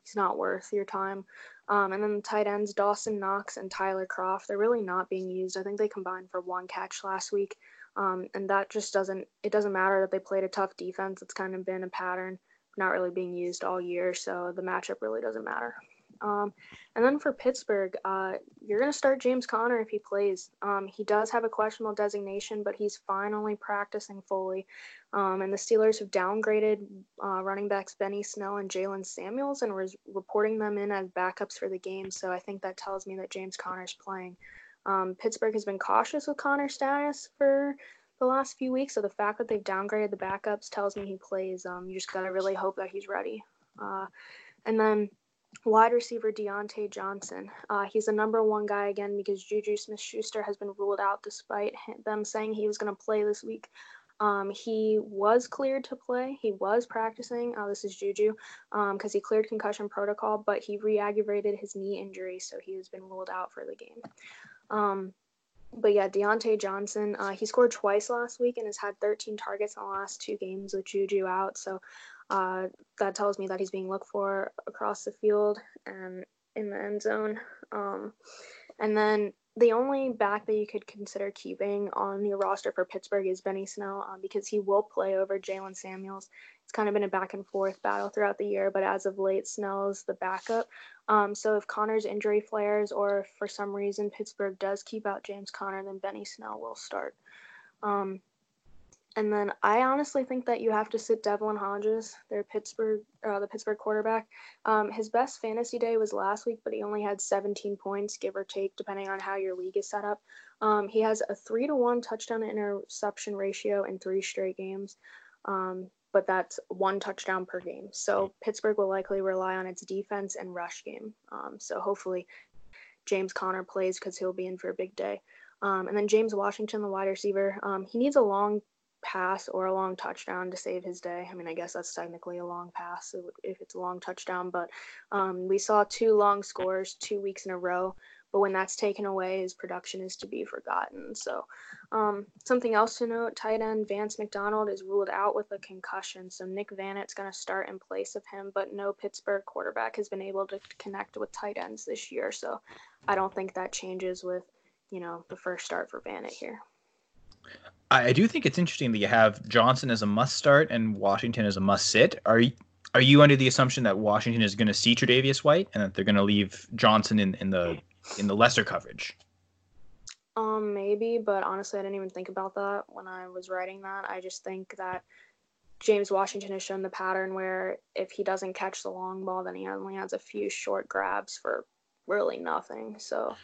he's not worth your time. Um, and then the tight ends, Dawson Knox and Tyler Kroft, they're really not being used. I think they combined for one catch last week. Um, and that just doesn't, it doesn't matter that they played a tough defense. It's kind of been a pattern, not really being used all year. So the matchup really doesn't matter. Um, and then for Pittsburgh, uh, you're going to start James Conner if he plays. Um, he does have a questionable designation, but he's finally practicing fully. Um, and the Steelers have downgraded uh, running backs Benny Snell and Jaylen Samuels and was reporting them in as backups for the game. So I think that tells me that James Conner's playing. Um, Pittsburgh has been cautious with Conner's status for the last few weeks. So the fact that they've downgraded the backups tells me he plays. Um, you just got to really hope that he's ready. Uh, and then wide receiver Diontae Johnson. Uh, he's the number one guy again because Juju Smith Schuster has been ruled out despite them saying he was going to play this week. Um, he was cleared to play. He was practicing. Uh, this is Juju because um, he cleared concussion protocol, but he re aggravated his knee injury, so he has been ruled out for the game. Um, but yeah, Diontae Johnson, uh, he scored twice last week and has had 13 targets in the last two games with Juju out. So uh, that tells me that he's being looked for across the field and in the end zone. Um, and then the only back that you could consider keeping on your roster for Pittsburgh is Benny Snell um, because he will play over Jaylen Samuels. It's kind of been a back and forth battle throughout the year, but as of late, Snell's the backup. Um, so if Conner's injury flares or for some reason Pittsburgh does keep out James Conner, then Benny Snell will start. Um, and then I honestly think that you have to sit Devlin Hodges, their Pittsburgh, uh, the Pittsburgh quarterback. Um, his best fantasy day was last week, but he only had 17 points, give or take, depending on how your league is set up. Um, he has a three to one touchdown interception ratio in three straight games, um, but that's one touchdown per game. So Pittsburgh will likely rely on its defense and rush game. Um, so hopefully James Conner plays because he'll be in for a big day. Um, and then James Washington, the wide receiver, um, he needs a long pass or a long touchdown to save his day. I mean, I guess that's technically a long pass if it's a long touchdown, but um, we saw two long scores two weeks in a row. But when that's taken away, his production is to be forgotten. So, um, something else to note tight end Vance McDonald is ruled out with a concussion. So, Nick Vannett's going to start in place of him, but no Pittsburgh quarterback has been able to connect with tight ends this year. So, I don't think that changes with, you know, the first start for Vannett here. I do think it's interesting that you have Johnson as a must start and Washington as a must sit. Are you, are you under the assumption that Washington is going to see Tre'Davious White and that they're going to leave Johnson in, in the in the lesser coverage? Um, maybe, but honestly, I didn't even think about that when I was writing that. I just think that James Washington has shown the pattern where if he doesn't catch the long ball, then he only has a few short grabs for really nothing. So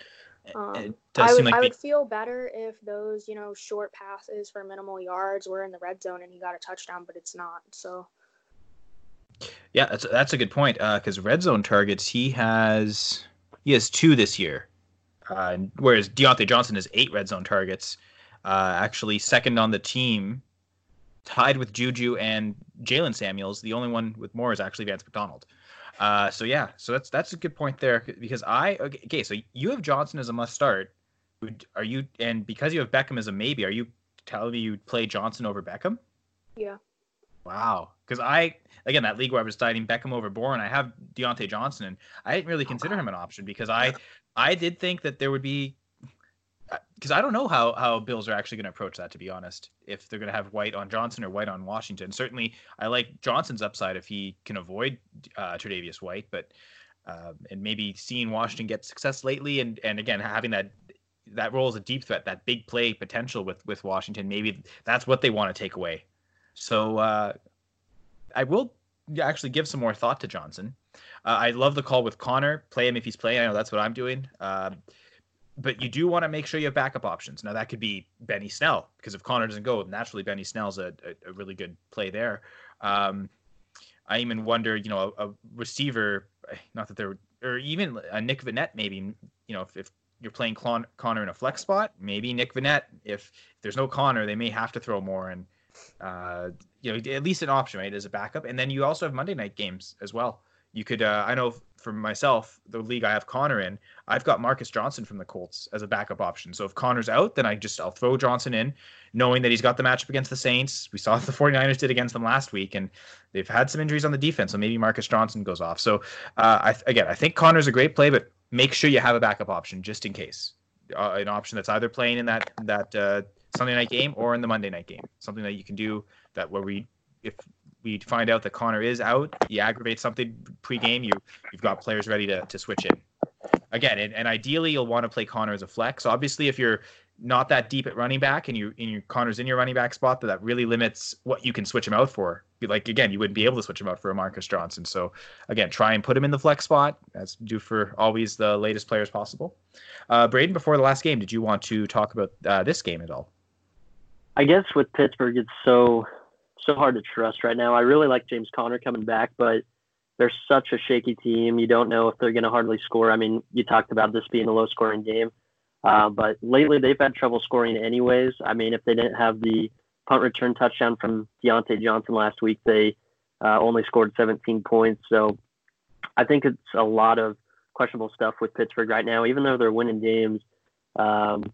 um, I would, like I would feel better if those, you know, short passes for minimal yards were in the red zone and he got a touchdown, but it's not. So. Yeah, that's that's a good point. Because uh, red zone targets, he has he has two this year, uh, whereas Diontae Johnson has eight red zone targets. Uh, actually, second on the team, tied with Juju and Jaylen Samuels. The only one with more is actually Vance McDonald. Uh, so yeah, so that's that's a good point there because I okay, okay, so you have Johnson as a must start. Are you and because you have Beckham as a maybe, are you telling me you'd play Johnson over Beckham? Yeah. Wow, because I again that league where I was deciding Beckham over Bourne, I have Diontae Johnson, and I didn't really consider him an option because I I did think that there would be because I don't know how how Bills are actually going to approach that. To be honest, if they're going to have White on Johnson or White on Washington, certainly I like Johnson's upside if he can avoid uh, Tre'Davious White, but uh, and maybe seeing Washington get success lately, and and again having that that role as a deep threat, that big play potential with with Washington, maybe that's what they want to take away. So uh, I will actually give some more thought to Johnson. Uh, I love the call with Conner. Play him if he's playing. I know that's what I'm doing. Uh, but you do want to make sure you have backup options. Now that could be Benny Snell because if Conner doesn't go, naturally Benny Snell's a, a, a really good play there. Um, I even wonder, you know, a, a, receiver, not that they're, or even a Nick Vannett, maybe, you know, if, if you're playing Con- Conner in a flex spot, maybe Nick Vannett. If, if there's no Conner, they may have to throw more and, uh, you know, at least an option, right, as a backup. And then you also have Monday night games as well. You could, uh, I know for myself, the league I have Conner in, I've got Marcus Johnson from the Colts as a backup option. So if Conner's out, then I just I'll throw Johnson in, knowing that he's got the matchup against the Saints. We saw *laughs* the 49ers did against them last week, and they've had some injuries on the defense, so maybe Marcus Johnson goes off. So uh, I, again, I think Conner's a great play, but make sure you have a backup option just in case. Uh, an option that's either playing in that that uh, Sunday night game or in the Monday night game. Something that you can do that where we if we find out that Conner is out, you aggravate something pre-game, you you've got players ready to, to switch in. Again, and, and ideally you'll want to play Conner as a flex. Obviously, if you're not that deep at running back and you in your Conner's in your running back spot, that, that really limits what you can switch him out for. Like again, you wouldn't be able to switch him out for a Marcus Johnson. So again, try and put him in the flex spot. That's do for always the latest players possible. Uh, Braden, before the last game, did you want to talk about uh, this game at all? I guess with Pittsburgh, it's so so hard to trust right now. I really like James Conner coming back, but they're such a shaky team. You don't know if they're going to hardly score. I mean, you talked about this being a low scoring game, uh, but lately they've had trouble scoring anyways. I mean, if they didn't have the punt return touchdown from Diontae Johnson last week, they uh, only scored 17 points. So I think it's a lot of questionable stuff with Pittsburgh right now. Even though they're winning games, um,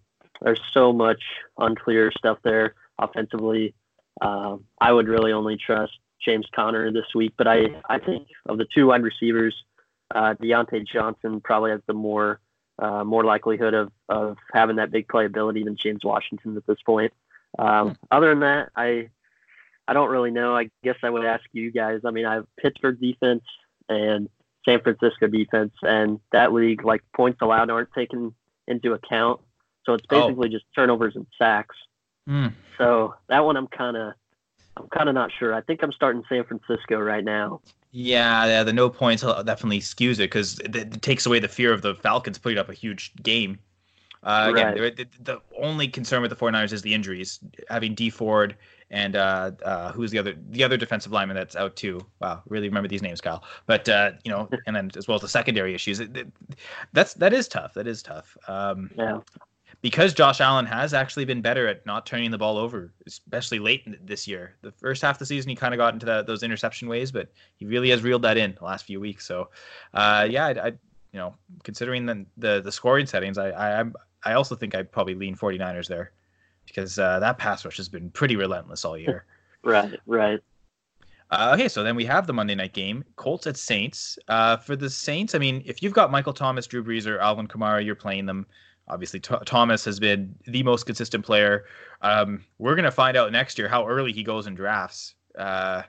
there's so much unclear stuff there offensively. Uh, I would really only trust James Conner this week. But I, I think of the two wide receivers, uh, Diontae Johnson probably has the more uh, more likelihood of, of having that big playability than James Washington at this point. Um, hmm. other than that, I I don't really know. I guess I would ask you guys. I mean, I have Pittsburgh defense and San Francisco defense, and that league like points allowed aren't taken into account. So it's oh. basically oh. just turnovers and sacks. Mm. So that one I'm kind of I'm kind of not sure. I think I'm starting San Francisco right now. Yeah, yeah, the no points definitely skews it because it, it, takes away the fear of the Falcons putting up a huge game. Uh, again, right. the, the, only concern with the 49ers is the injuries. Having Dee Ford and uh, uh, who's the other the other defensive lineman that's out too. Wow, really remember these names, Kyle. But uh, you know, *laughs* and then as well as the secondary issues, it, that's that is tough. That is tough. Um, yeah because Josh Allen has actually been better at not turning the ball over, especially late this year. The first half of the season, he kind of got into those interception ways, but he really has reeled that in the last few weeks. So, uh, yeah, I, I, you know, considering the the, the scoring settings, I, I I also think I'd probably lean 49ers there because uh, that pass rush has been pretty relentless all year. *laughs* right, right. Uh, okay, so then we have the Monday night game, Colts at Saints. Uh, for the Saints, I mean, if you've got Michael Thomas, Drew Brees, or Alvin Kamara, you're playing them. Obviously, T- Thomas has been the most consistent player. Um, we're going to find out next year how early he goes in drafts. Uh,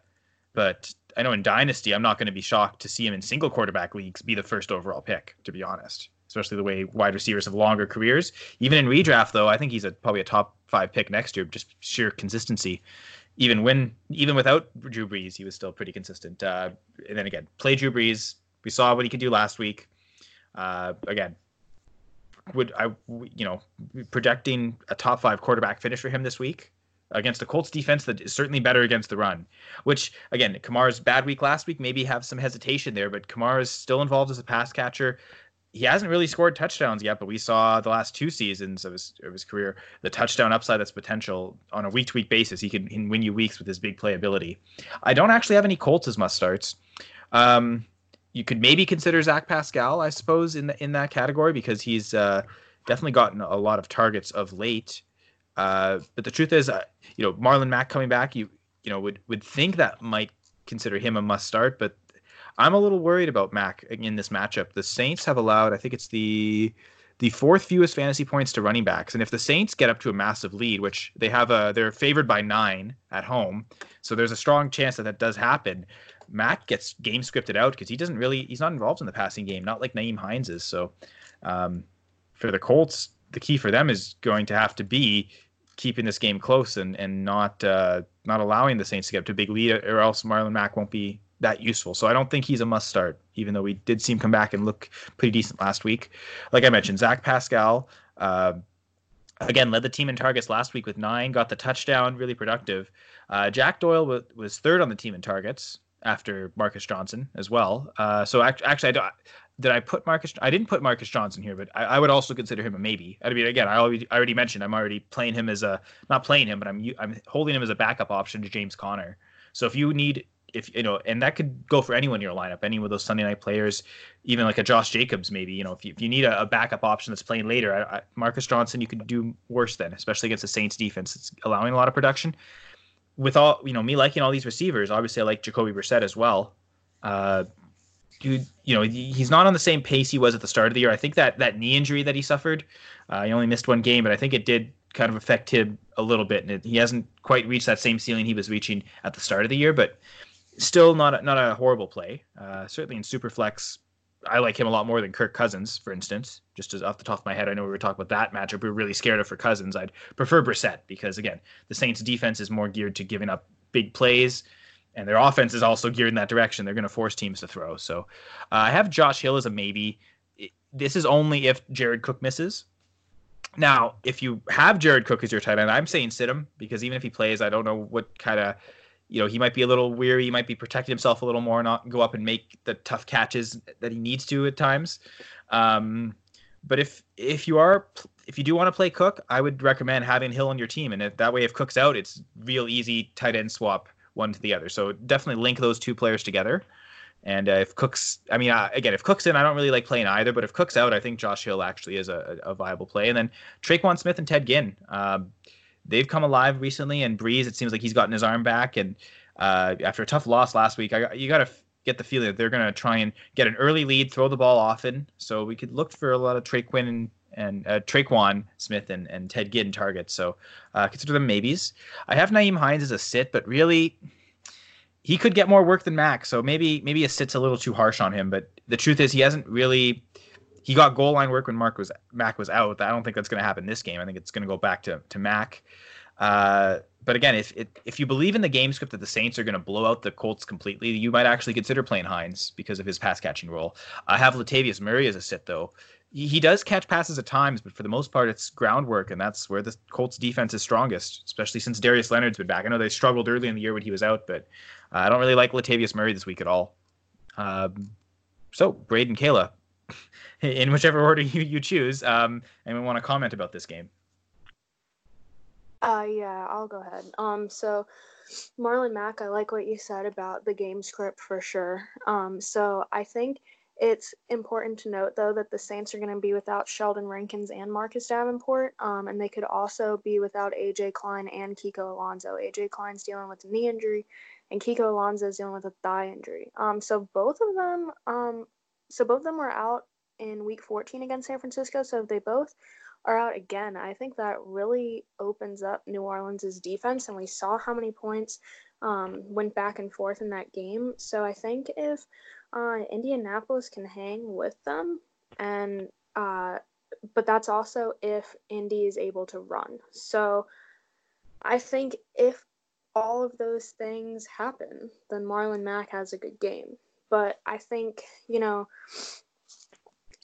but I know in Dynasty, I'm not going to be shocked to see him in single quarterback leagues be the first overall pick, to be honest, especially the way wide receivers have longer careers. Even in redraft, though, I think he's a, probably a top five pick next year, just sheer consistency. Even when, even without Drew Brees, he was still pretty consistent. Uh, and then again, play Drew Brees. We saw what he could do last week. Uh, again, would I, you know, projecting a top five quarterback finish for him this week against the Colts defense that is certainly better against the run. Which again, Kamara's bad week last week maybe have some hesitation there, but Kamara is still involved as a pass catcher. He hasn't really scored touchdowns yet, but we saw the last two seasons of his of his career the touchdown upside that's potential on a week to week basis. He can, he can win you weeks with his big playability. I don't actually have any Colts as must starts. Um, you could maybe consider Zach Pascal, I suppose, in the, in that category because he's uh, definitely gotten a lot of targets of late. Uh, but the truth is, uh, you know, Marlon Mack coming back, you you know would would think that might consider him a must start, but I'm a little worried about Mack in this matchup. The Saints have allowed, I think it's the the fourth fewest fantasy points to running backs, and if the Saints get up to a massive lead, which they have, a, they're favored by nine at home, so there's a strong chance that that does happen. Mack gets game scripted out because he doesn't really he's not involved in the passing game, not like Nyheim Hines is. So um, for the Colts, the key for them is going to have to be keeping this game close and and not uh, not allowing the Saints to get up to a big lead, or else Marlon Mack won't be that useful. So I don't think he's a must start, even though we did see him come back and look pretty decent last week. Like I mentioned, Zach Pascal. Uh, again, led the team in targets last week with nine, got the touchdown, really productive. Uh, Jack Doyle was third on the team in targets, after Marcus Johnson as well. Uh, so act- actually, I don't, did I put Marcus? I didn't put Marcus Johnson here, but I, I, would also consider him a maybe. I mean, again, I already, I already mentioned I'm already playing him as a not playing him, but I'm I'm holding him as a backup option to James Conner. So if you need, if you know, and that could go for anyone in your lineup, any of those Sunday night players, even like a Josh Jacobs, maybe. You know, if you, if you need a, a backup option that's playing later, I, I, Marcus Johnson, you could do worse than, especially against the Saints defense. It's allowing a lot of production with all you know me liking all these receivers, obviously I like Jacoby Brissett as well. Uh, dude, you know he's not on the same pace he was at the start of the year. I think that that knee injury that he suffered, uh, he only missed one game, but I think it did kind of affect him a little bit, and it, he hasn't quite reached that same ceiling he was reaching at the start of the year. But still not a, not a horrible play. Uh, certainly in Superflex, I like him a lot more than Kirk Cousins, for instance. Just as off the top of my head, I know we were talking about that matchup. We are really scared of for Cousins. I'd prefer Brissett because again, the Saints' defense is more geared to giving up big plays, and their offense is also geared in that direction. They're going to force teams to throw. So uh, I have Josh Hill as a maybe. This is only if Jared Cook misses. Now, if you have Jared Cook as your tight end, I'm saying sit him because even if he plays, I don't know what kind of you know, he might be a little weary, he might be protecting himself a little more, not go up and make the tough catches that he needs to at times. Um, but if if you are if you do want to play Cook, I would recommend having Hill on your team, and if, that way if Cook's out, it's real easy tight end swap one to the other. So definitely link those two players together. And uh, if Cook's, I mean, uh, again, if Cook's in, I don't really like playing either. But if Cook's out, I think Josh Hill actually is a, a viable play. And then Tre'Quan Smith and Ted Ginn, um, they've come alive recently. And Brees, it seems like he's gotten his arm back. And uh, after a tough loss last week, I, you got to get the feeling that they're going to try and get an early lead, throw the ball often. So we could look for a lot of Tre'Quan and, and uh, Tre'Quan Smith and, and Ted Ginn targets. So uh, consider them maybes. I have Nyheim Hines as a sit, but really he could get more work than Mack. So maybe maybe a sit's a little too harsh on him. But the truth is, he hasn't really. He got goal line work when Mark was Mack was out. I don't think that's going to happen this game. I think it's going to go back to to Mack. Uh, but again, if it, if you believe in the game script that the Saints are going to blow out the Colts completely, you might actually consider playing Hines because of his pass catching role. I have Latavius Murray as a sit though. He, does catch passes at times, but for the most part, it's groundwork, and that's where the Colts defense is strongest, especially since Darius Leonard's been back. I know they struggled early in the year when he was out, but uh, I don't really like Latavius Murray this week at all. Um, so, Braden Kayla, *laughs* in whichever order you, you choose, um, and we want to comment about this game? Uh, yeah, I'll go ahead. Um, so Marlon Mack, I like what you said about the game script for sure. Um, so I think it's important to note though that the Saints are going to be without Sheldon Rankins and Marcus Davenport, um, and they could also be without AJ Klein and Kiko Alonso. AJ Klein's dealing with a knee injury, and Kiko Alonso is dealing with a thigh injury. Um, so both of them, um, so both of them were out in Week 14 against San Francisco. So if they both are out again, I think that really opens up New Orleans' defense, and we saw how many points um, went back and forth in that game. So I think if uh, Indianapolis can hang with them, and uh, but that's also if Indy is able to run. So I think if all of those things happen, then Marlon Mack has a good game. But I think, you know,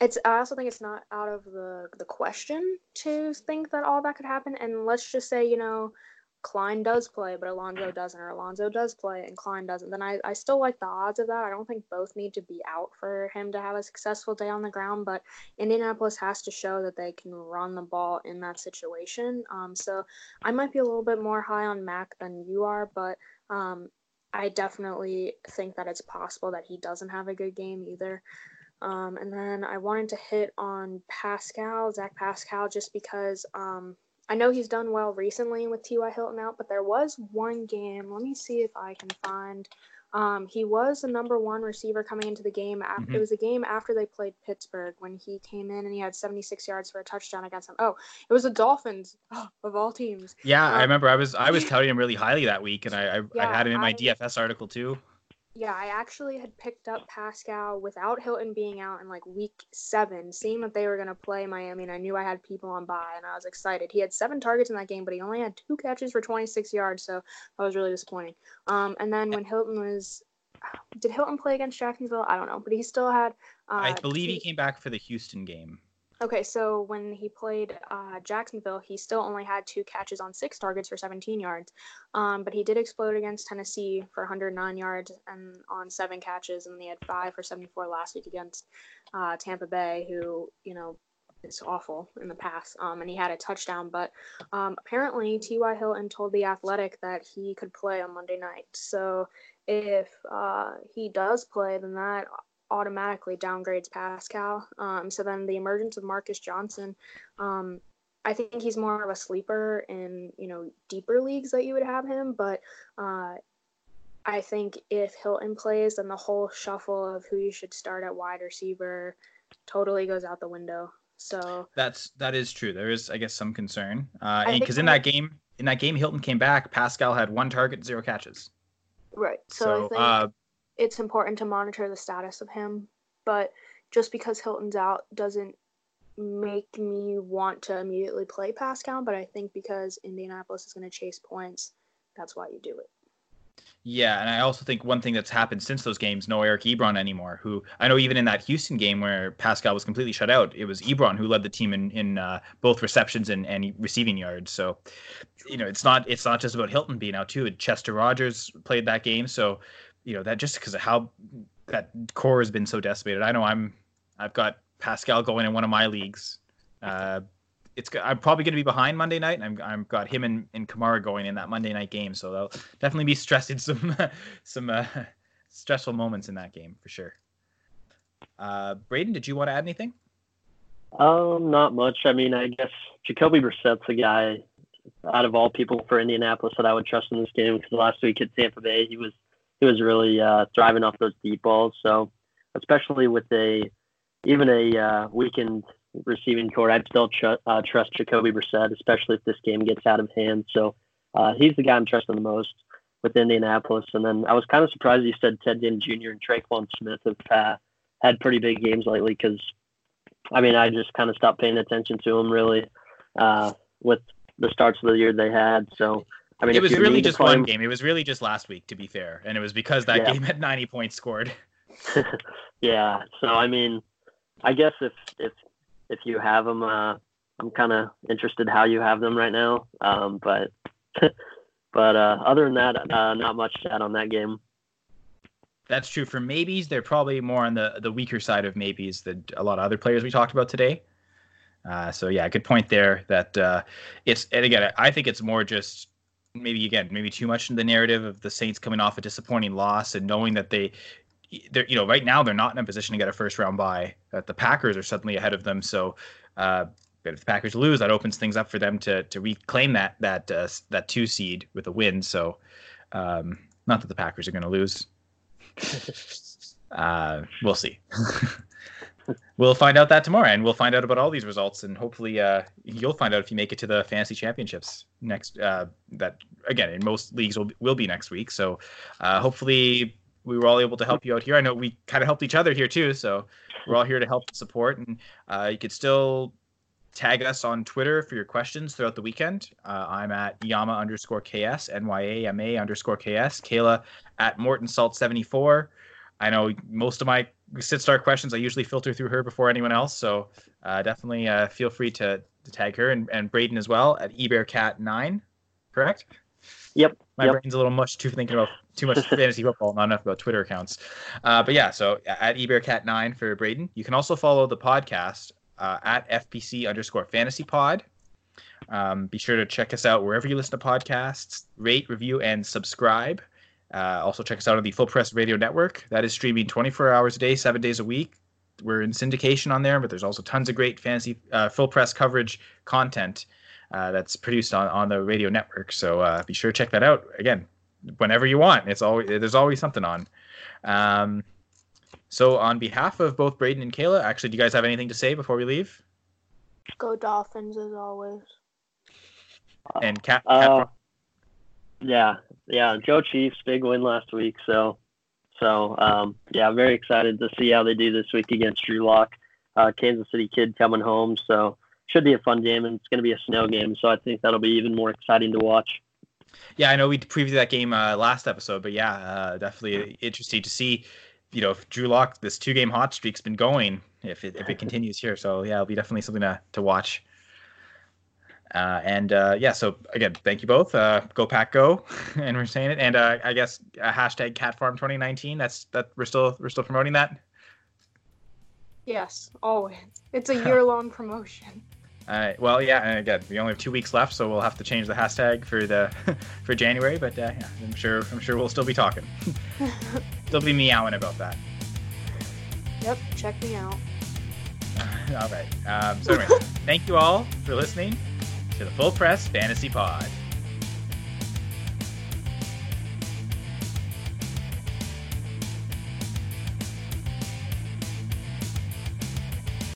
it's I also think it's not out of the the question to think that all that could happen. And let's just say, you know, Klein does play, but Alonso doesn't, or Alonso does play and Klein doesn't, then I, I still like the odds of that. I don't think both need to be out for him to have a successful day on the ground, but Indianapolis has to show that they can run the ball in that situation. Um, so I might be a little bit more high on Mack than you are, but um, I definitely think that it's possible that he doesn't have a good game either. Um, and then I wanted to hit on Pascal, Zach Pascal, just because um, I know he's done well recently with T.Y. Hilton out, but there was one game. Let me see if I can find. Um, he was the number one receiver coming into the game. After, mm-hmm. It was a game after they played Pittsburgh when he came in and he had 76 yards for a touchdown against them. Oh, it was the Dolphins oh, *gasps* of all teams. Yeah, um, I remember. I was I was *laughs* touting him really highly that week, and I I, yeah, I had him in my I, DFS article too yeah, I actually had picked up Pascal without Hilton being out in like week seven, seeing that they were going to play Miami, and I knew I had people on by, and I was excited. He had seven targets in that game, but he only had two catches for 26 yards, so that was really disappointing. Um, and then when Hilton was, did Hilton play against Jacksonville? I don't know, but he still had. Uh, I believe he came back for the Houston game. Okay, so when he played uh, Jacksonville, he still only had two catches on six targets for 17 yards. Um, but he did explode against Tennessee for 109 yards and on seven catches, and he had five for 74 last week against uh, Tampa Bay, who you know is awful in the past. Um, and he had a touchdown, but um, apparently T.Y. Hilton told the Athletic that he could play on Monday night. So if uh, he does play, then that automatically downgrades Pascal. Um, so then the emergence of Marcus Johnson, um, I think he's more of a sleeper in you know deeper leagues that you would have him, but uh, I think if Hilton plays, then the whole shuffle of who you should start at wide receiver totally goes out the window. So that's that is true. There is, I guess, some concern because uh, in that game, in that game, Hilton came back. Pascal had one target, zero catches. Right. So, so think, uh, it's important to monitor the status of him, but just because Hilton's out doesn't make me want to immediately play Pascal, but I think because Indianapolis is going to chase points, that's why you do it. Yeah, and I also think one thing that's happened since those games, no Eric Ebron anymore. Who I know even in that Houston game where Pascal was completely shut out, it was Ebron who led the team in in uh, both receptions and, and receiving yards. So, you know, it's not it's not just about Hilton being out too. Chester Rogers played that game, so you know that just because of how that core has been so decimated. I know I'm I've got Pascal going in one of my leagues. Uh, it's I'm probably going to be behind Monday night. I'm I've got him and, and Kamara going in that Monday night game, so they'll definitely be *laughs* stressing some some uh, stressful moments in that game for sure. Uh, Braden, did you want to add anything? Um, not much. I mean, I guess Jacoby Brissett's a guy out of all people for Indianapolis that I would trust in this game because last week at Tampa Bay he was he was really uh, thriving off those deep balls. So especially with a even a uh, weakened receiving core, I'd still tr- uh, trust Jacoby Brissett, especially if this game gets out of hand. So uh, he's the guy I'm trusting the most with Indianapolis. And then I was kind of surprised you said Ted Ginn Jr. and Tre'Quan Smith have uh, had pretty big games lately because, I mean, I just kind of stopped paying attention to them really uh, with the starts of the year they had. So. I mean, it was really just one game. It was really just last week, to be fair, and it was because that yeah. game had 90 points scored. *laughs* *laughs* yeah. So I mean, I guess if if if you have them, uh, I'm kind of interested how you have them right now. Um, but *laughs* but uh, other than that, uh, not much to add on that game. That's true for maybes. They're probably more on the the weaker side of maybes than a lot of other players we talked about today. Uh, so yeah, good point there. That uh, it's and again, I think it's more just maybe again maybe too much in the narrative of the Saints coming off a disappointing loss and knowing that they they're you know right now they're not in a position to get a first round bye. That the Packers are suddenly ahead of them. So, uh, but if the Packers lose, that opens things up for them to to reclaim that that uh, that two seed with a win. So, um, not that the Packers are going to lose. *laughs* uh, we'll see. *laughs* we'll find out that tomorrow, and we'll find out about all these results, and hopefully, uh, you'll find out if you make it to the fantasy championships next. Uh, that again, in most leagues will will be next week. So, uh, hopefully, we were all able to help you out here. I know we kind of helped each other here too, so we're all here to help support. And uh, you could still tag us on Twitter for your questions throughout the weekend. Uh, I'm at Yama underscore KS, NYAMA underscore KS, Kayla at Morton Salt 74. I know most of my sit star questions I usually filter through her before anyone else, so uh, definitely uh, feel free to, to tag her and, and Braden as well at ebearcat9. Correct? Yep. My yep. brain's a little much too thinking about too much *laughs* fantasy football, not enough about Twitter accounts. Uh, but yeah, so at ebearcat9 for Braden. You can also follow the podcast uh, at FPC underscore fantasy pod. Um, be sure to check us out wherever you listen to podcasts, rate, review, and subscribe. Uh, also, check us out on the Full Press Radio Network. That is streaming 24 hours a day, seven days a week. We're in syndication on there, but there's also tons of great fantasy uh, full press coverage content uh, that's produced on, on the radio network. So uh, be sure to check that out. Again, whenever you want. It's always there's always something on. Um, so on behalf of both Braden and Kayla, actually, do you guys have anything to say before we leave? Go Dolphins as always. And Cat. Uh, yeah, yeah. Joe Chiefs big win last week, so so um, yeah, very excited to see how they do this week against Drew Lock, uh, Kansas City kid coming home. So should be a fun game, and it's going to be a snow game, so I think that'll be even more exciting to watch. Yeah, I know we previewed that game uh, last episode, but yeah, uh, definitely interesting to see. You know, if Drew Lock, this two-game hot streak's been going. If it if it continues here, so yeah, it'll be definitely something to to watch. Uh, and uh, yeah, so again, thank you both. Uh, go pack, go, *laughs* and we're saying it. And uh, I guess hashtag Cat Farm 2019. That's that we're still we're still promoting that. Yes, always. It's a *laughs* year-long promotion. Uh, well, yeah, and again, we only have two weeks left, so we'll have to change the hashtag for the *laughs* for January. But uh, yeah, I'm sure I'm sure we'll still be talking. still be meowing about that. Yep, check me out. all right. Um, so anyway, thank you all for listening to the Full Press Fantasy Pod.